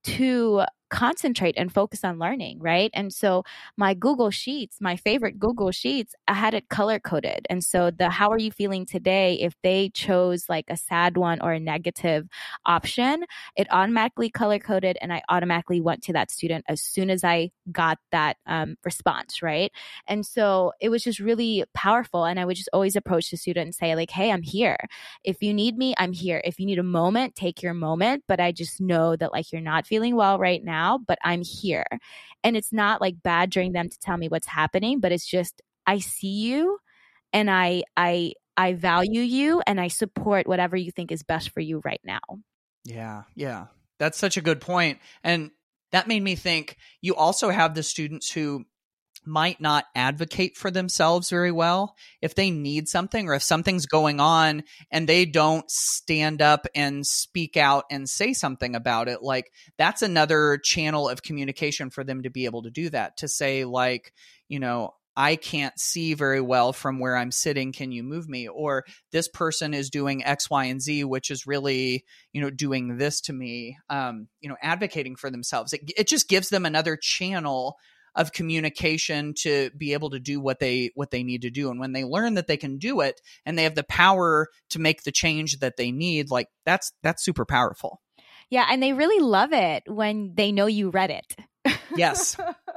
to concentrate and focus on learning, right? And so my Google Sheets, my favorite Google Sheets, I had it color coded. And so the how are you feeling today, if they chose like a sad one or a negative option, it automatically color coded and I automatically went to that student as soon as I got that um, response, right? And so it was just really powerful. And I would just always approach the student and say, like, hey, I'm here. If you need me, I'm here. If you need a moment, take your moment. But I just know that like you're not feeling well right now now, but I'm here. And it's not like badgering them to tell me what's happening, but it's just I see you and I I I value you and I support whatever you think is best for you right now. Yeah, yeah. That's such a good point. And that made me think you also have the students who might not advocate for themselves very well if they need something or if something's going on and they don't stand up and speak out and say something about it like that's another channel of communication for them to be able to do that to say like you know I can't see very well from where I'm sitting. Can you move me? Or this person is doing X, Y, and Z, which is really, you know, doing this to me. Um, you know, advocating for themselves. It, it just gives them another channel of communication to be able to do what they what they need to do. And when they learn that they can do it and they have the power to make the change that they need like that's that's super powerful. Yeah and they really love it when they know you read it. Yes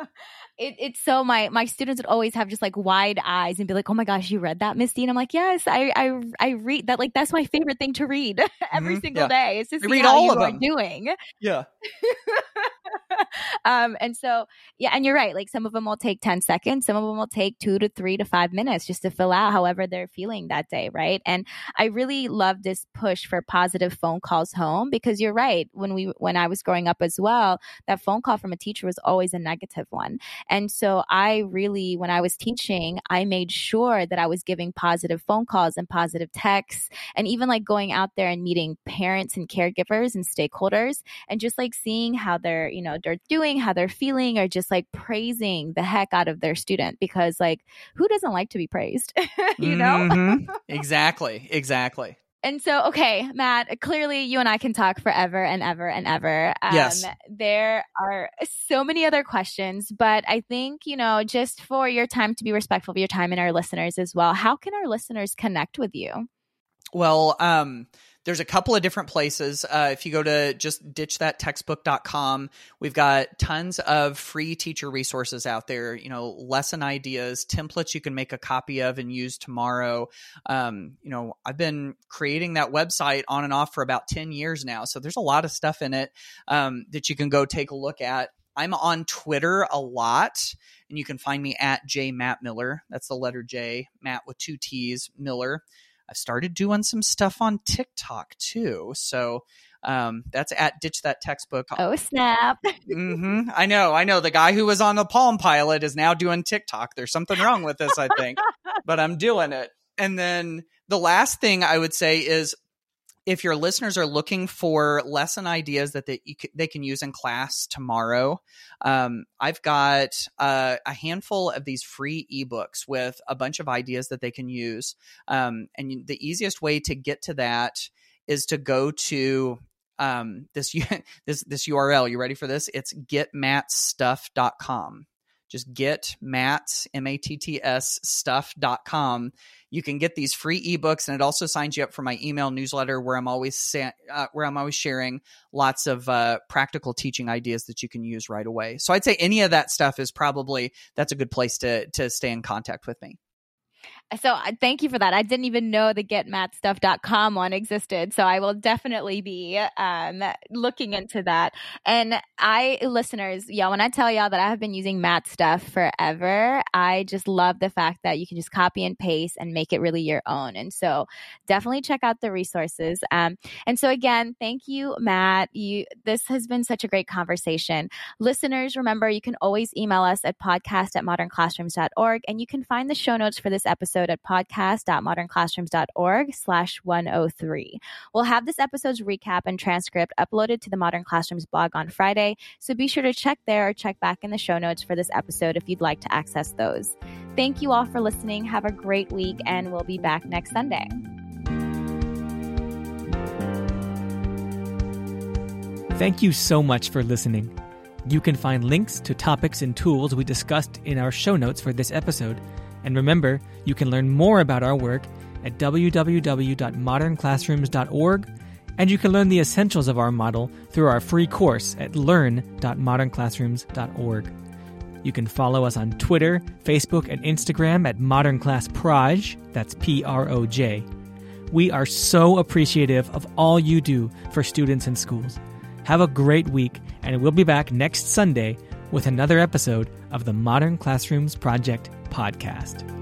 <laughs> it, it's so my my students would always have just like wide eyes and be like, "Oh my gosh, you read that, Misty?" And I'm like, "Yes, I I, I read that. Like that's my favorite thing to read <laughs> every mm-hmm, single yeah. day. It's just read all of them. doing. Yeah. <laughs> um, and so, yeah, and you're right. Like some of them will take 10 seconds, some of them will take two to three to five minutes just to fill out however they're feeling that day. Right. And I really love this push for positive phone calls home because you're right. When we, when I was growing up as well, that phone call from a teacher was always a negative one. And so I really, when I was teaching, I made sure that I was giving positive phone calls and positive texts and even like going out there and meeting parents and caregivers and stakeholders and just like seeing how they're, you know, they're doing, how they're feeling, or just like praising the heck out of their student because like who doesn't like to be praised? <laughs> you know? Mm-hmm. <laughs> exactly. Exactly. And so, okay, Matt, clearly you and I can talk forever and ever and ever. Um, yes. There are so many other questions, but I think, you know, just for your time to be respectful of your time and our listeners as well, how can our listeners connect with you? Well, um, there's a couple of different places. Uh, if you go to just ditchthattextbook.com, we've got tons of free teacher resources out there, you know, lesson ideas, templates you can make a copy of and use tomorrow. Um, you know, I've been creating that website on and off for about 10 years now. So there's a lot of stuff in it um, that you can go take a look at. I'm on Twitter a lot, and you can find me at J Matt Miller. That's the letter J, Matt with two T's, Miller. I've started doing some stuff on TikTok too. So um, that's at Ditch That Textbook. Oh, snap. <laughs> mm-hmm. I know. I know. The guy who was on the Palm Pilot is now doing TikTok. There's something wrong with this, I think, but I'm doing it. And then the last thing I would say is if your listeners are looking for lesson ideas that they, they can use in class tomorrow, um, I've got uh, a handful of these free ebooks with a bunch of ideas that they can use. Um, and the easiest way to get to that is to go to um, this <laughs> this this URL. You ready for this? It's getmattstuff.com. Just get Matt's, M A T T S stuff.com you can get these free ebooks, and it also signs you up for my email newsletter where I'm always sa- uh, where I'm always sharing lots of uh, practical teaching ideas that you can use right away. So I'd say any of that stuff is probably that's a good place to to stay in contact with me so thank you for that. I didn't even know the getmattstuff.com one existed. So I will definitely be um, looking into that. And I, listeners, y'all, when I tell y'all that I have been using Matt stuff forever, I just love the fact that you can just copy and paste and make it really your own. And so definitely check out the resources. Um, and so again, thank you, Matt. You, this has been such a great conversation. Listeners, remember, you can always email us at podcast at modernclassrooms.org and you can find the show notes for this episode episode at podcast.modernclassrooms.org slash 103. We'll have this episode's recap and transcript uploaded to the Modern Classrooms blog on Friday, so be sure to check there or check back in the show notes for this episode if you'd like to access those. Thank you all for listening. Have a great week, and we'll be back next Sunday. Thank you so much for listening. You can find links to topics and tools we discussed in our show notes for this episode and remember, you can learn more about our work at www.modernclassrooms.org, and you can learn the essentials of our model through our free course at learn.modernclassrooms.org. You can follow us on Twitter, Facebook, and Instagram at Modern Class Proj, that's P R O J. We are so appreciative of all you do for students and schools. Have a great week, and we'll be back next Sunday with another episode of the Modern Classrooms Project podcast.